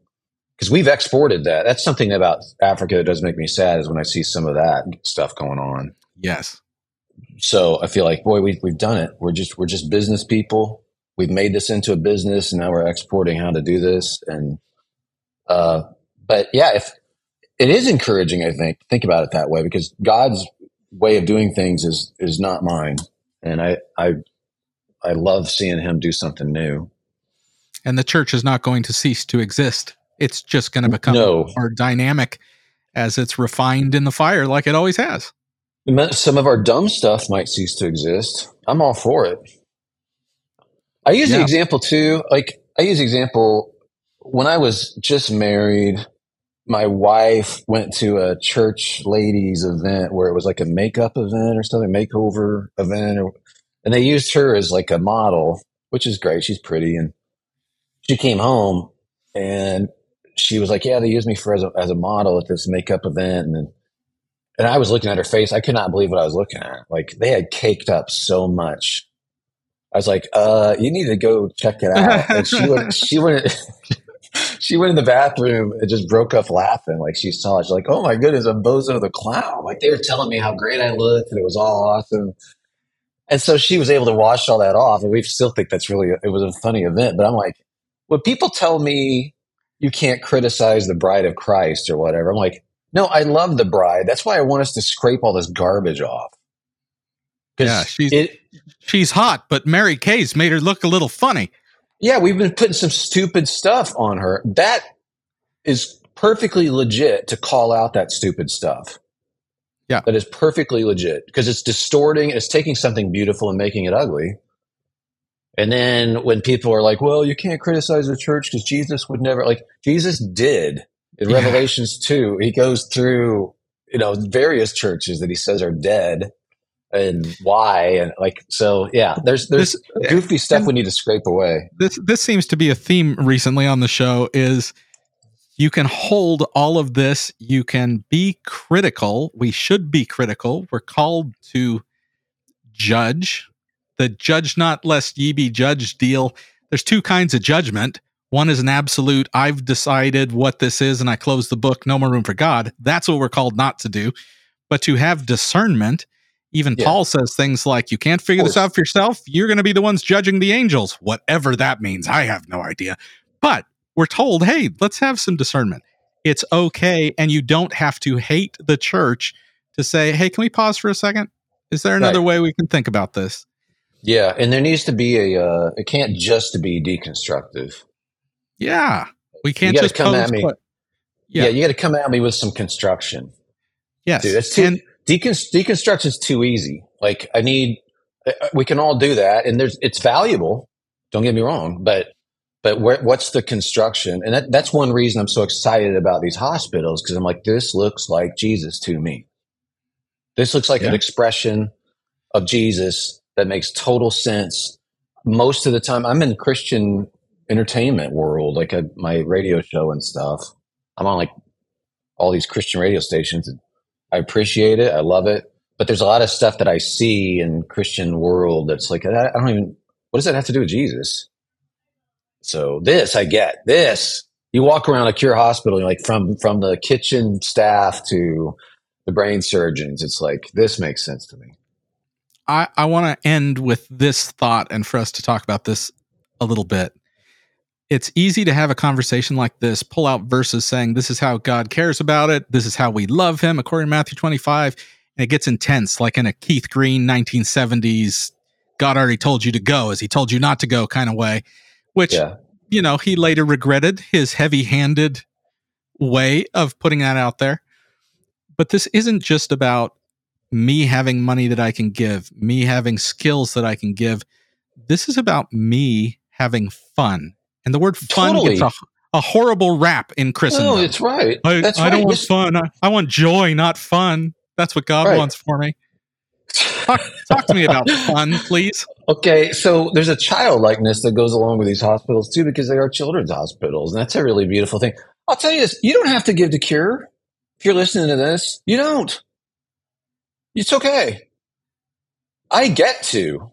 because we've exported that. That's something about Africa that does make me sad is when I see some of that stuff going on. Yes. So I feel like, boy, we, we've done it. We're just we're just business people. We've made this into a business, and now we're exporting how to do this. And uh, but yeah, if it is encouraging, I think think about it that way because God's way of doing things is is not mine, and I I I love seeing Him do something new. And the church is not going to cease to exist it's just going to become no. more dynamic as it's refined in the fire, like it always has. Some of our dumb stuff might cease to exist. I'm all for it. I use yeah. the example too. Like I use the example when I was just married. My wife went to a church ladies event where it was like a makeup event or something, makeover event, or, and they used her as like a model, which is great. She's pretty, and she came home and she was like, "Yeah, they used me for as a, as a model at this makeup event," and and I was looking at her face. I could not believe what I was looking at. Like they had caked up so much. I was like, "Uh, you need to go check it out." And she went. She went. she went in the bathroom and just broke up laughing. Like she saw it. She's like, "Oh my goodness, I'm Bozo the clown!" Like they were telling me how great I looked and it was all awesome. And so she was able to wash all that off, and we still think that's really it was a funny event. But I'm like, when people tell me you can't criticize the bride of Christ or whatever. I'm like, no, I love the bride. That's why I want us to scrape all this garbage off. Yeah, she's it, she's hot, but Mary Kay's made her look a little funny. Yeah, we've been putting some stupid stuff on her. That is perfectly legit to call out that stupid stuff. Yeah. That is perfectly legit because it's distorting, it's taking something beautiful and making it ugly. And then when people are like, well, you can't criticize the church because Jesus would never, like, Jesus did. In yeah. Revelations 2, he goes through, you know, various churches that he says are dead and why and like so yeah there's there's this, goofy stuff we need to scrape away this this seems to be a theme recently on the show is you can hold all of this you can be critical we should be critical we're called to judge the judge not lest ye be judged deal. There's two kinds of judgment. One is an absolute, I've decided what this is and I close the book, no more room for God. That's what we're called not to do. But to have discernment, even yeah. Paul says things like, you can't figure this out for yourself. You're going to be the ones judging the angels, whatever that means. I have no idea. But we're told, hey, let's have some discernment. It's okay. And you don't have to hate the church to say, hey, can we pause for a second? Is there another right. way we can think about this? Yeah, and there needs to be a. Uh, it can't just be deconstructive. Yeah, we can't just come at me. yeah. yeah. you got to come at me with some construction. Yes, Dude, that's too and, deconstruction is too easy. Like I need, uh, uh, we can all do that, and there's it's valuable. Don't get me wrong, but but where, what's the construction? And that, that's one reason I'm so excited about these hospitals because I'm like, this looks like Jesus to me. This looks like yeah. an expression of Jesus that makes total sense. Most of the time, I'm in Christian entertainment world, like a, my radio show and stuff. I'm on like all these Christian radio stations. I appreciate it. I love it. But there's a lot of stuff that I see in Christian world that's like, I don't even, what does that have to do with Jesus? So this I get. This you walk around a cure hospital, like from from the kitchen staff to the brain surgeons. It's like this makes sense to me. I I want to end with this thought, and for us to talk about this a little bit. It's easy to have a conversation like this, pull out verses saying this is how God cares about it, this is how we love Him, according to Matthew twenty five, and it gets intense, like in a Keith Green nineteen seventies. God already told you to go, as He told you not to go, kind of way which yeah. you know he later regretted his heavy-handed way of putting that out there but this isn't just about me having money that I can give, me having skills that I can give. This is about me having fun. And the word fun totally. gets a, a, horrible rap in Christendom. Oh, no, it's right. I, That's I right. don't want fun. I, I, want joy, not fun. That's what God right. wants for me. Talk, talk to me about fun, please. Okay, so there's a childlikeness that goes along with these hospitals too, because they are children's hospitals, and that's a really beautiful thing. I'll tell you this: you don't have to give the cure. If you're listening to this, you don't. It's okay. I get to.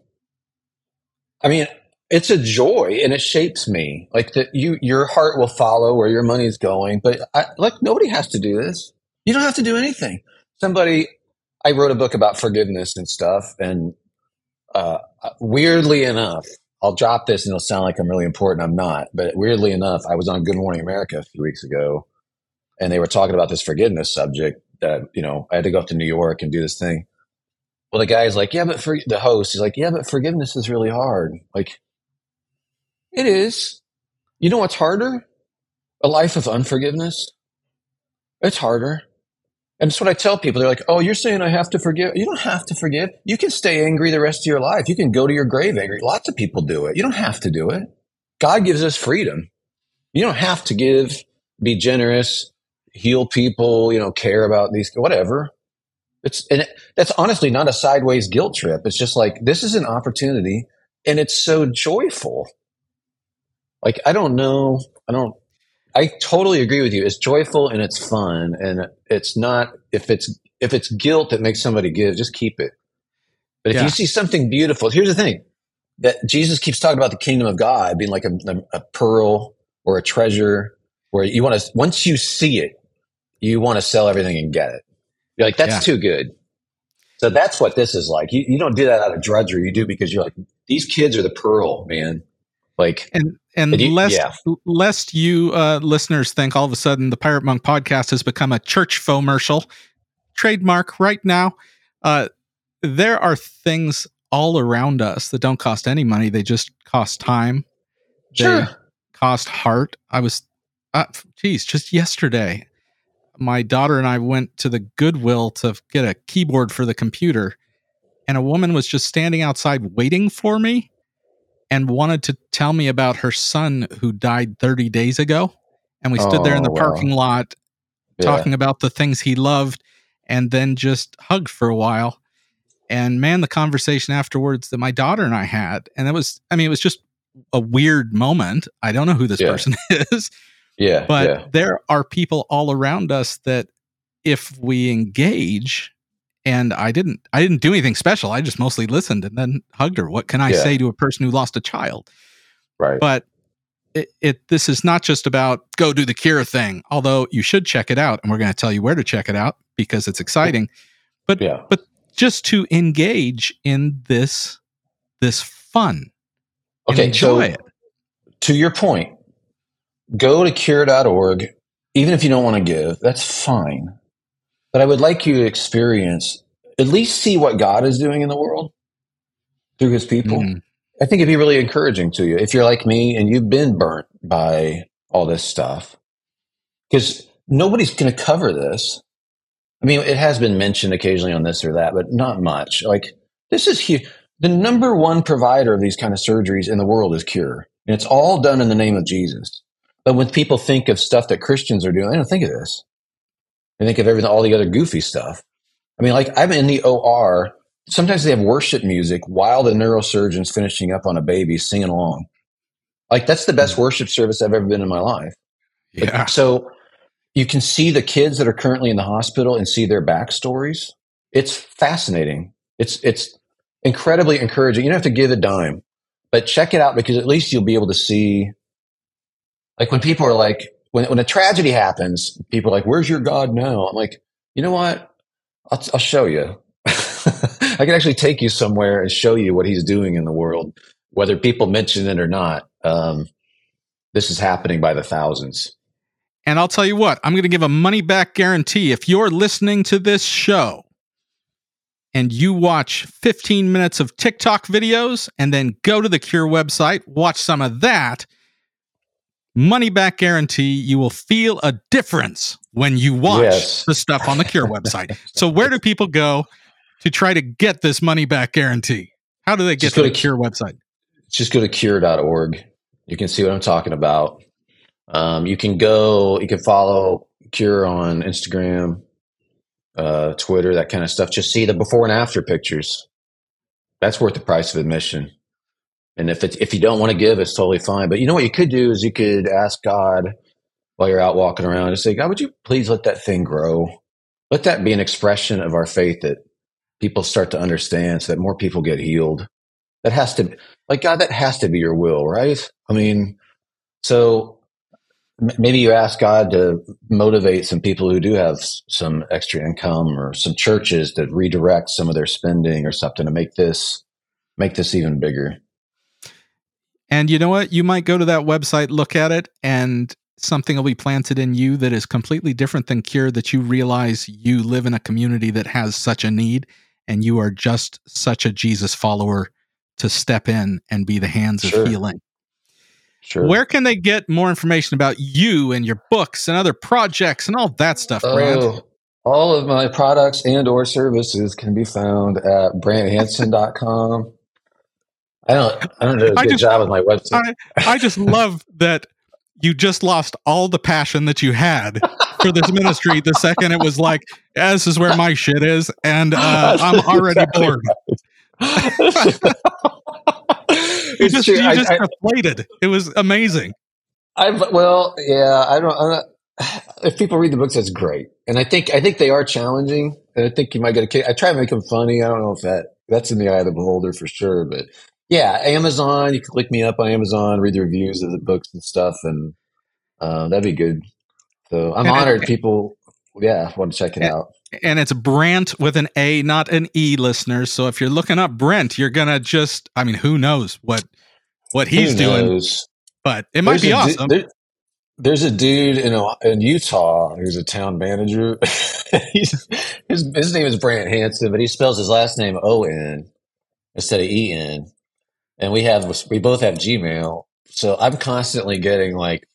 I mean, it's a joy and it shapes me. Like that, you, your heart will follow where your money's going. But I, like nobody has to do this. You don't have to do anything. Somebody I wrote a book about forgiveness and stuff, and uh, weirdly enough, I'll drop this and it'll sound like I'm really important. I'm not, but weirdly enough, I was on Good Morning America a few weeks ago, and they were talking about this forgiveness subject. That you know, I had to go up to New York and do this thing. Well, the guy's like, "Yeah, but for the host, he's like, yeah, but forgiveness is really hard. Like, it is. You know what's harder? A life of unforgiveness. It's harder. And it's what I tell people. They're like, oh, you're saying I have to forgive. You don't have to forgive. You can stay angry the rest of your life. You can go to your grave angry. Lots of people do it. You don't have to do it. God gives us freedom. You don't have to give, be generous, heal people, you know, care about these, whatever. It's, and that's honestly not a sideways guilt trip. It's just like, this is an opportunity and it's so joyful. Like, I don't know. I don't, I totally agree with you. It's joyful and it's fun, and it's not if it's if it's guilt that makes somebody give, just keep it. But if yeah. you see something beautiful, here's the thing: that Jesus keeps talking about the kingdom of God being like a, a, pearl or a treasure, where you want to once you see it, you want to sell everything and get it. You're like, that's yeah. too good. So that's what this is like. You, you don't do that out of drudgery. You do because you're like, these kids are the pearl, man. Like, and and, you, lest yeah. lest you uh, listeners think all of a sudden the Pirate Monk podcast has become a church fomercial trademark right now. Uh, there are things all around us that don't cost any money; they just cost time. Sure. They cost heart. I was, uh, geez, just yesterday, my daughter and I went to the Goodwill to get a keyboard for the computer, and a woman was just standing outside waiting for me and wanted to tell me about her son who died 30 days ago. And we stood oh, there in oh, the oh, parking wow. lot talking yeah. about the things he loved and then just hugged for a while. And man, the conversation afterwards that my daughter and I had, and it was, I mean, it was just a weird moment. I don't know who this yeah. person is. Yeah. But yeah. there are people all around us that if we engage, and I didn't I didn't do anything special. I just mostly listened and then hugged her. What can I yeah. say to a person who lost a child? Right. But it, it this is not just about go do the cure thing, although you should check it out and we're going to tell you where to check it out because it's exciting. But yeah. but just to engage in this this fun. Okay, enjoy so it. To your point, go to cure.org even if you don't want to give. That's fine but I would like you to experience, at least see what God is doing in the world through his people. Mm. I think it'd be really encouraging to you if you're like me and you've been burnt by all this stuff. Because nobody's going to cover this. I mean, it has been mentioned occasionally on this or that, but not much. Like, this is huge. The number one provider of these kind of surgeries in the world is Cure. And it's all done in the name of Jesus. But when people think of stuff that Christians are doing, they don't think of this. I think of everything, all the other goofy stuff. I mean, like I'm in the OR. Sometimes they have worship music while the neurosurgeon's finishing up on a baby, singing along. Like that's the best hmm. worship service I've ever been in my life. Yeah. so you can see the kids that are currently in the hospital and see their backstories. It's fascinating. It's it's incredibly encouraging. You don't have to give a dime, but check it out because at least you'll be able to see. Like when people are like, when when a tragedy happens, people are like, "Where's your God now?" I'm like, you know what? I'll, I'll show you. I can actually take you somewhere and show you what He's doing in the world, whether people mention it or not. Um, this is happening by the thousands. And I'll tell you what, I'm going to give a money back guarantee. If you're listening to this show and you watch 15 minutes of TikTok videos and then go to the Cure website, watch some of that, money back guarantee, you will feel a difference when you watch yes. the stuff on the Cure website. so, where do people go to try to get this money back guarantee? How do they get to the Cure website? Just go to cure.org. You can see what I'm talking about. Um, you can go, you can follow Cure on Instagram, uh, Twitter, that kind of stuff. Just see the before and after pictures. That's worth the price of admission. And if it's, if you don't want to give, it's totally fine. But you know what you could do is you could ask God while you're out walking around and say, God, would you please let that thing grow? Let that be an expression of our faith that people start to understand so that more people get healed. That has to, like, God, that has to be your will, right? I mean, so maybe you ask God to motivate some people who do have some extra income or some churches to redirect some of their spending or something to make this make this even bigger. And you know what? You might go to that website, look at it, and something will be planted in you that is completely different than cure that you realize you live in a community that has such a need and you are just such a Jesus follower to step in and be the hands sure. of healing. Sure. Where can they get more information about you and your books and other projects and all that stuff, Brant? Oh, all of my products and or services can be found at branthansen.com. I don't I don't do a good just, job with my website. I, I just love that you just lost all the passion that you had for this ministry the second it was like, yeah, this is where my shit is, and uh, I'm already bored. you just, you just I, deflated. it was amazing. I well, yeah, I don't. Not, if people read the books, that's great, and I think I think they are challenging, and I think you might get a kick. I try to make them funny. I don't know if that that's in the eye of the beholder for sure, but yeah, Amazon. You can look me up on Amazon, read the reviews of the books and stuff, and uh, that'd be good. So I'm honored people, yeah, want to check it out. And it's Brant with an A, not an E, listeners. So if you're looking up Brent, you're gonna just, I mean, who knows what what he's doing? But it might there's be awesome. there, there's a dude in in Utah who's a town manager. his his name is Brant Hansen, but he spells his last name O N instead of E N. And we have we both have Gmail, so I'm constantly getting like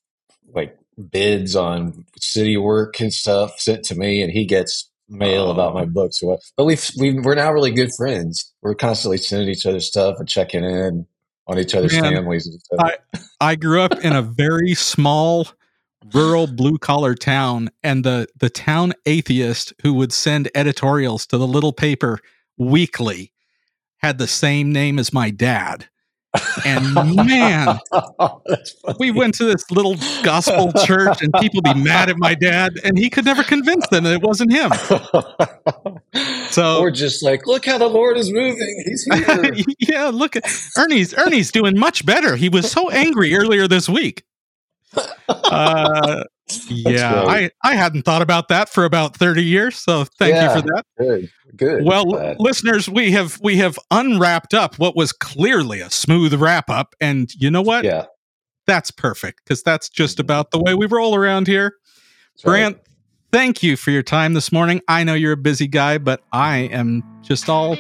like bids on city work and stuff sent to me, and he gets mail about my oh. books. But we've, we we're now really good friends. We're constantly sending each other stuff and checking in on each other's Man, families. I I grew up in a very small rural blue collar town and the the town atheist who would send editorials to the little paper weekly had the same name as my dad and man, we went to this little gospel church, and people be mad at my dad, and he could never convince them that it wasn't him. So we're just like, look how the Lord is moving. He's here. yeah, look at Ernie's. Ernie's doing much better. He was so angry earlier this week. Uh, yeah, I, I hadn't thought about that for about 30 years. So thank yeah, you for that. Good. Good. Well, listeners, we have we have unwrapped up what was clearly a smooth wrap up. And you know what? Yeah. That's perfect because that's just mm-hmm. about the way we roll around here. That's Brant, right. thank you for your time this morning. I know you're a busy guy, but I am just all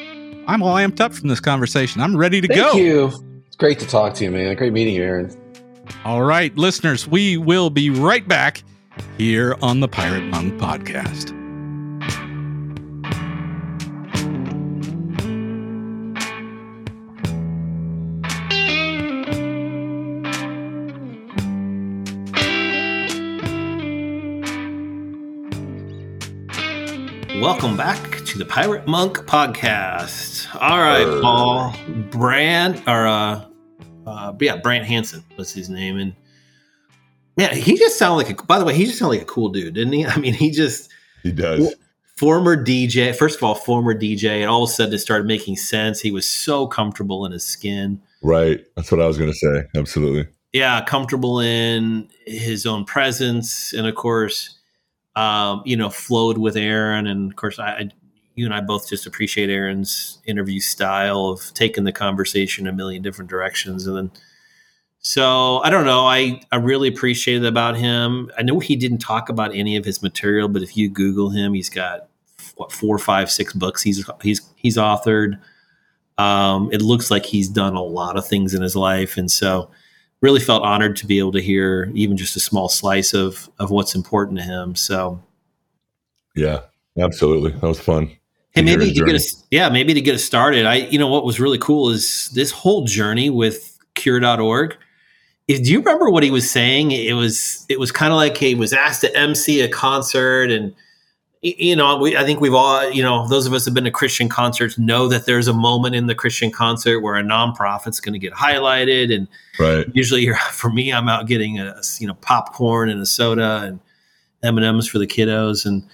I'm all amped up from this conversation. I'm ready to thank go. Thank you. It's great to talk to you, man. Great meeting you, Aaron. All right, listeners, we will be right back here on the Pirate Monk podcast. Welcome back to the Pirate Monk podcast. All right, Paul Brand or uh, uh, yeah, Brant Hansen was his name, and Yeah, he just sounded like a. By the way, he just sounded like a cool dude, didn't he? I mean, he just he does. Former DJ, first of all, former DJ, and all of a sudden it started making sense. He was so comfortable in his skin. Right. That's what I was going to say. Absolutely. Yeah, comfortable in his own presence, and of course, um, you know, flowed with Aaron, and of course, I, you and I both just appreciate Aaron's interview style of taking the conversation a million different directions, and then so I don't know. I, I really appreciated about him. I know he didn't talk about any of his material, but if you Google him, he's got what four, five, six books he's he's he's authored. Um, it looks like he's done a lot of things in his life, and so really felt honored to be able to hear even just a small slice of of what's important to him. So, yeah, absolutely, that was fun. Hey, maybe to get us, yeah, maybe to get us started. I, you know, what was really cool is this whole journey with Cure.org do you remember what he was saying? It was it was kind of like he was asked to MC a concert, and you know, we, I think we've all, you know, those of us have been to Christian concerts know that there's a moment in the Christian concert where a nonprofit's going to get highlighted, and right. usually, for me, I'm out getting a you know popcorn and a soda and M and M's for the kiddos, and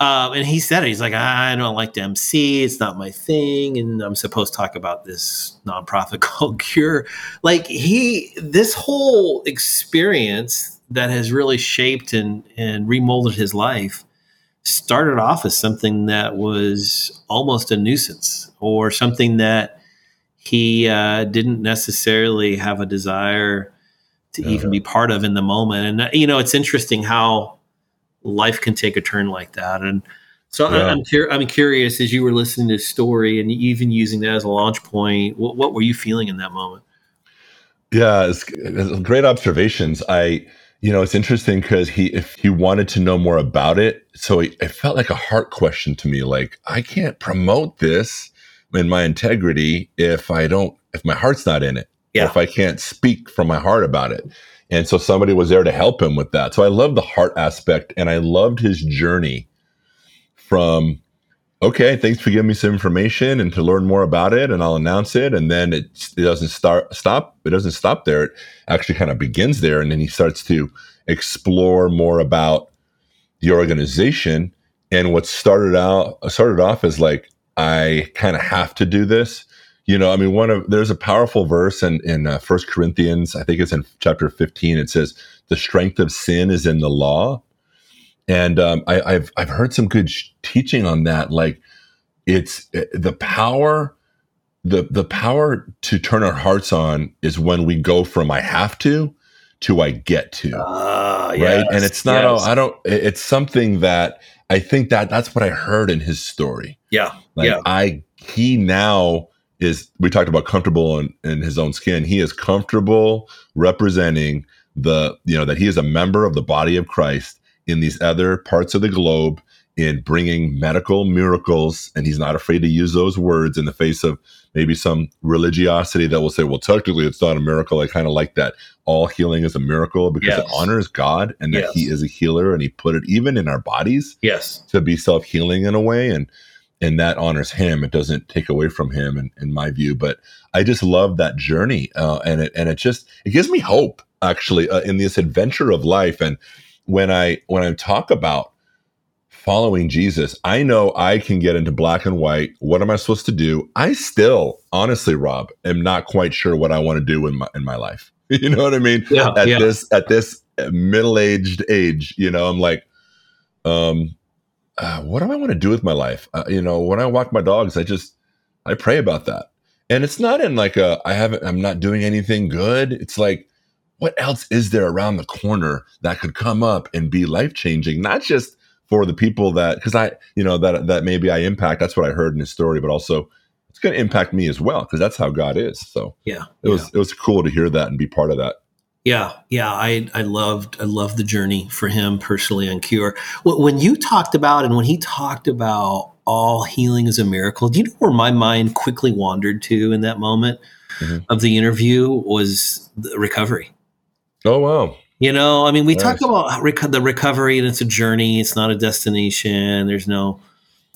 um, and he said it. He's like, I don't like to MC. It's not my thing. And I'm supposed to talk about this nonprofit called Cure. Like he, this whole experience that has really shaped and, and remolded his life started off as something that was almost a nuisance or something that he uh, didn't necessarily have a desire to uh-huh. even be part of in the moment. And, uh, you know, it's interesting how life can take a turn like that. And so yeah. I'm, cur- I'm curious as you were listening to the story and even using that as a launch point, what, what were you feeling in that moment? Yeah, it's, it's great observations. I, you know, it's interesting because he, if he wanted to know more about it, so it, it felt like a heart question to me. Like I can't promote this in my integrity if I don't, if my heart's not in it. Yeah. If I can't speak from my heart about it. And so somebody was there to help him with that. So I love the heart aspect and I loved his journey from, okay, thanks for giving me some information and to learn more about it and I'll announce it. And then it, it doesn't start, stop. It doesn't stop there. It actually kind of begins there. And then he starts to explore more about the organization and what started out, started off as like, I kind of have to do this you know, I mean, one of there's a powerful verse in in uh, First Corinthians, I think it's in chapter 15. It says, "The strength of sin is in the law," and um, I, have I've heard some good sh- teaching on that. Like, it's it, the power, the the power to turn our hearts on is when we go from "I have to" to "I get to," uh, right? Yes, and it's not. Yes. I don't. It's something that I think that that's what I heard in his story. Yeah, like yeah. I he now is we talked about comfortable in, in his own skin. He is comfortable representing the, you know, that he is a member of the body of Christ in these other parts of the globe in bringing medical miracles. And he's not afraid to use those words in the face of maybe some religiosity that will say, well, technically it's not a miracle. I kind of like that. All healing is a miracle because yes. it honors God and that yes. he is a healer and he put it even in our bodies. Yes. To be self healing in a way. And, and that honors him. It doesn't take away from him, in, in my view. But I just love that journey, uh, and it and it just it gives me hope actually uh, in this adventure of life. And when I when I talk about following Jesus, I know I can get into black and white. What am I supposed to do? I still, honestly, Rob, am not quite sure what I want to do in my in my life. you know what I mean? Yeah, at yeah. this at this middle aged age, you know, I'm like, um, uh, what do I want to do with my life? Uh, you know, when I walk my dogs, I just I pray about that, and it's not in like a I haven't I'm not doing anything good. It's like what else is there around the corner that could come up and be life changing? Not just for the people that because I you know that that maybe I impact. That's what I heard in his story, but also it's going to impact me as well because that's how God is. So yeah, it was it was cool to hear that and be part of that. Yeah, yeah, I I loved I loved the journey for him personally on Cure. When you talked about and when he talked about all healing is a miracle, do you know where my mind quickly wandered to in that moment mm-hmm. of the interview was the recovery. Oh wow! You know, I mean, we nice. talk about rec- the recovery and it's a journey; it's not a destination. There's no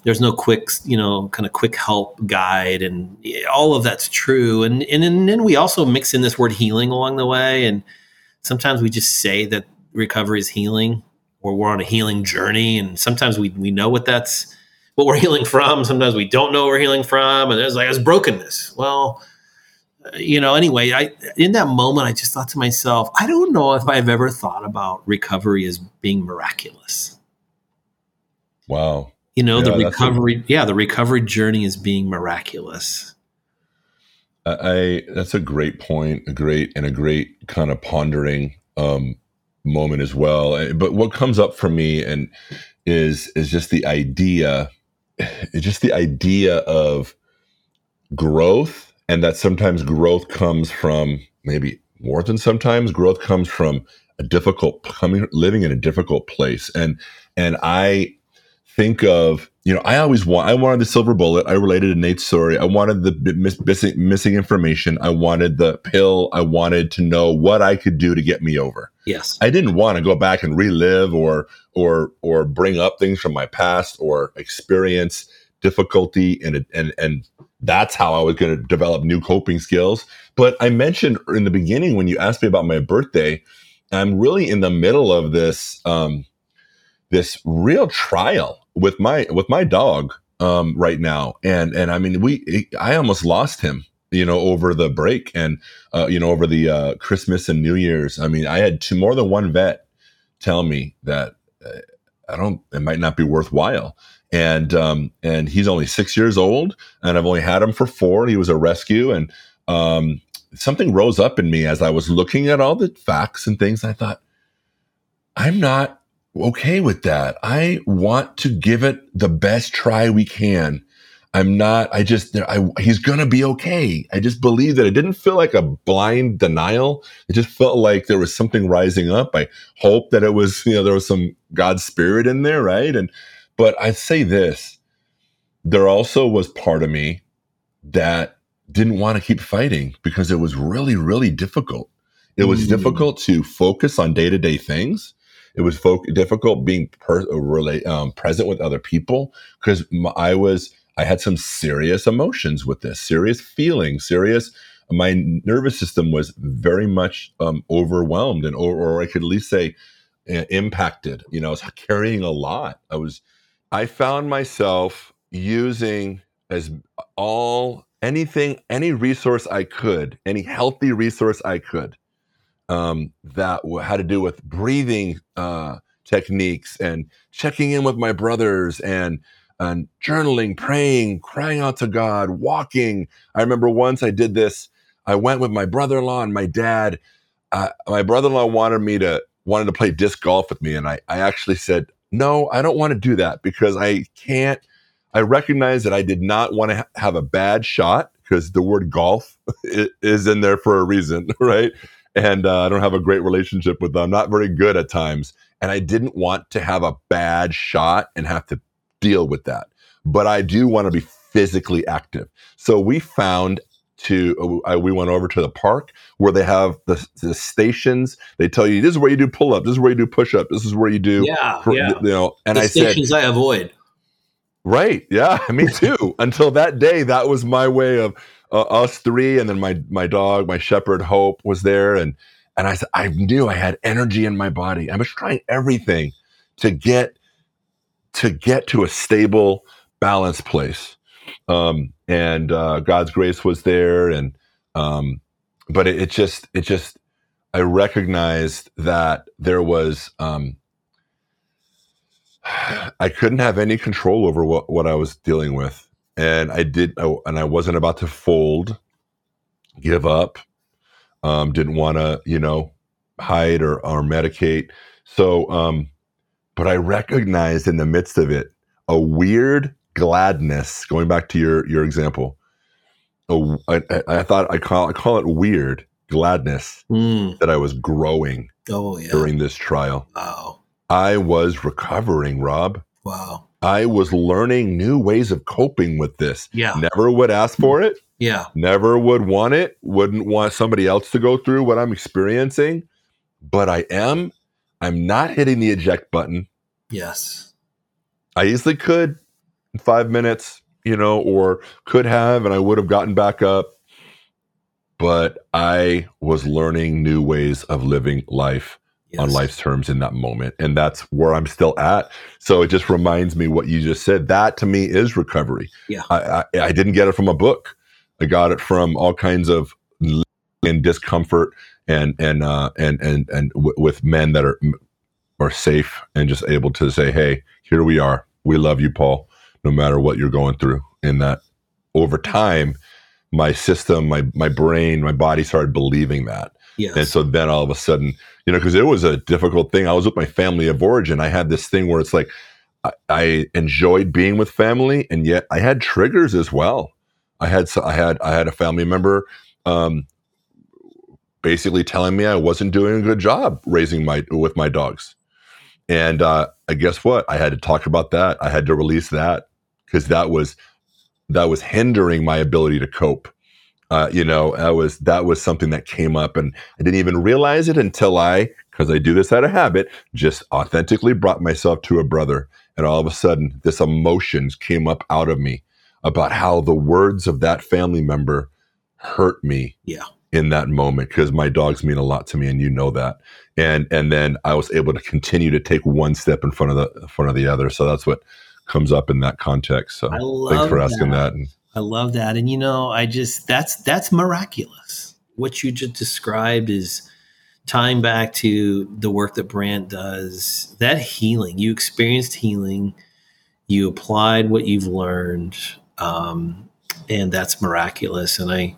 there's no quick, you know, kind of quick help guide, and all of that's true. And and, and then we also mix in this word healing along the way, and sometimes we just say that recovery is healing or we're on a healing journey. And sometimes we, we know what that's what we're healing from. Sometimes we don't know what we're healing from. And there's like, it's brokenness. Well, uh, you know, anyway, I in that moment I just thought to myself, I don't know if I've ever thought about recovery as being miraculous. Wow. You know, yeah, the recovery, a, yeah, the recovery journey is being miraculous. I that's a great point, a great and a great kind of pondering um, moment as well. But what comes up for me and is is just the idea, just the idea of growth, and that sometimes growth comes from maybe more than sometimes growth comes from a difficult coming living in a difficult place, and and I think of you know i always want i wanted the silver bullet. I related to nate's story. I wanted the miss, missing, missing information. I wanted the pill. I wanted to know what i could do to get me over. Yes. I didn't want to go back and relive or or or bring up things from my past or experience difficulty and and and that's how i was going to develop new coping skills. But i mentioned in the beginning when you asked me about my birthday i'm really in the middle of this um this real trial with my with my dog um, right now, and and I mean we I almost lost him you know over the break and uh, you know over the uh, Christmas and New Year's. I mean I had two more than one vet tell me that uh, I don't it might not be worthwhile. And um, and he's only six years old, and I've only had him for four. He was a rescue, and um, something rose up in me as I was looking at all the facts and things. I thought, I'm not okay with that. I want to give it the best try we can. I'm not, I just, I, he's going to be okay. I just believe that it didn't feel like a blind denial. It just felt like there was something rising up. I hope that it was, you know, there was some God's spirit in there, right? And, but I'd say this there also was part of me that didn't want to keep fighting because it was really, really difficult. It was mm. difficult to focus on day to day things it was fo- difficult being per- uh, um, present with other people because I was I had some serious emotions with this, serious feelings, serious. My nervous system was very much um, overwhelmed, and or, or I could at least say uh, impacted. You know, I was carrying a lot. I was. I found myself using as all anything, any resource I could, any healthy resource I could um, that had to do with breathing uh, techniques and checking in with my brothers and and journaling, praying, crying out to God, walking. I remember once I did this. I went with my brother-in-law and my dad. Uh, my brother-in-law wanted me to wanted to play disc golf with me, and I I actually said no, I don't want to do that because I can't. I recognize that I did not want to ha- have a bad shot because the word golf is in there for a reason, right? And uh, I don't have a great relationship with them. Not very good at times, and I didn't want to have a bad shot and have to deal with that. But I do want to be physically active. So we found to uh, we went over to the park where they have the, the stations. They tell you this is where you do pull up, this is where you do push up, this is where you do yeah, yeah. you know. And the I stations said, I avoid. Right. Yeah. Me too. Until that day, that was my way of uh, us three, and then my my dog, my shepherd Hope, was there, and and I I knew I had energy in my body. I was trying everything to get to get to a stable, balanced place, um, and uh, God's grace was there, and um, but it, it just it just I recognized that there was um, I couldn't have any control over what, what I was dealing with and I did, and I wasn't about to fold, give up. Um, didn't want to, you know, hide or or medicate. So, um, but I recognized in the midst of it a weird gladness. Going back to your your example, a, I, I thought I call I call it weird gladness mm. that I was growing oh, yeah. during this trial. Wow. I was recovering, Rob. Wow. I was learning new ways of coping with this. Yeah. Never would ask for it. Yeah. Never would want it. Wouldn't want somebody else to go through what I'm experiencing. But I am. I'm not hitting the eject button. Yes. I easily could in five minutes, you know, or could have, and I would have gotten back up. But I was learning new ways of living life yes. on life's terms in that moment. And that's where I'm still at. So it just reminds me what you just said. That to me is recovery. Yeah. I, I, I didn't get it from a book. I got it from all kinds of in discomfort and and uh, and and and w- with men that are are safe and just able to say, "Hey, here we are. We love you, Paul, no matter what you're going through." In that, over time, my system, my my brain, my body started believing that, Yes. And so then all of a sudden, you know, because it was a difficult thing. I was with my family of origin. I had this thing where it's like I, I, enjoyed being with family, and yet I had triggers as well. I had I had I had a family member um, basically telling me I wasn't doing a good job raising my with my dogs, and uh, I guess what I had to talk about that. I had to release that because that was that was hindering my ability to cope uh, you know, that was that was something that came up, and I didn't even realize it until I, because I do this out of habit, just authentically brought myself to a brother, and all of a sudden, this emotions came up out of me about how the words of that family member hurt me. Yeah. In that moment, because my dogs mean a lot to me, and you know that, and and then I was able to continue to take one step in front of the in front of the other. So that's what comes up in that context. So thanks for asking that. that. I love that. And you know, I just that's that's miraculous. What you just described is tying back to the work that Brant does. That healing, you experienced healing, you applied what you've learned, um, and that's miraculous. And I,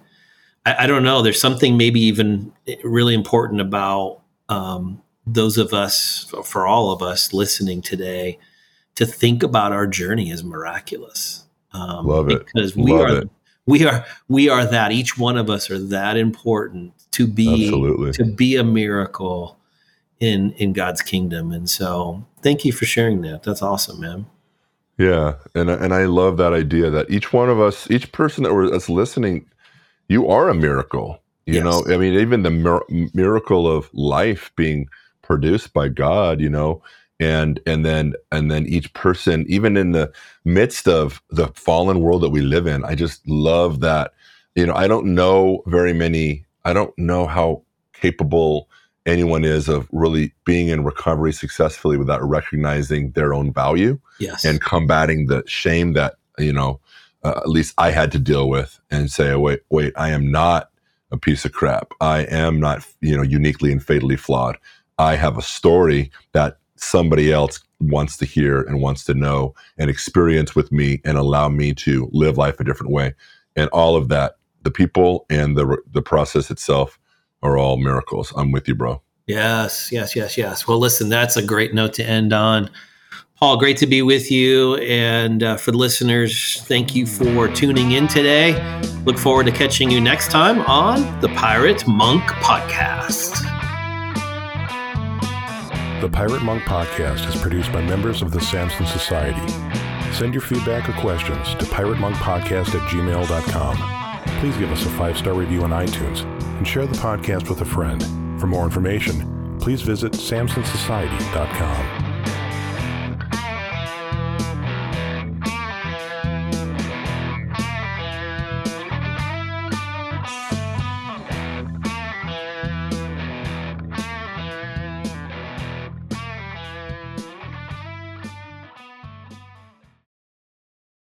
I, I, don't know. There's something maybe even really important about um, those of us, for all of us listening today, to think about our journey as miraculous um, Love it because we Love are it. we are we are that each one of us are that important to be Absolutely. to be a miracle in in God's kingdom. And so, thank you for sharing that. That's awesome, man. Yeah, and and I love that idea that each one of us, each person that that's listening, you are a miracle. You yes. know, I mean, even the mir- miracle of life being produced by God. You know, and and then and then each person even in the midst of the fallen world that we live in i just love that you know i don't know very many i don't know how capable anyone is of really being in recovery successfully without recognizing their own value yes. and combating the shame that you know uh, at least i had to deal with and say oh, wait wait i am not a piece of crap i am not you know uniquely and fatally flawed i have a story that somebody else wants to hear and wants to know and experience with me and allow me to live life a different way. And all of that, the people and the the process itself are all miracles. I'm with you, bro. Yes, yes, yes, yes. Well, listen, that's a great note to end on. Paul, great to be with you. And uh, for the listeners, thank you for tuning in today. Look forward to catching you next time on the Pirate Monk Podcast. The Pirate Monk podcast is produced by members of the Samson Society. Send your feedback or questions to piratemonkpodcast at gmail.com. Please give us a five star review on iTunes and share the podcast with a friend. For more information, please visit samsonsociety.com.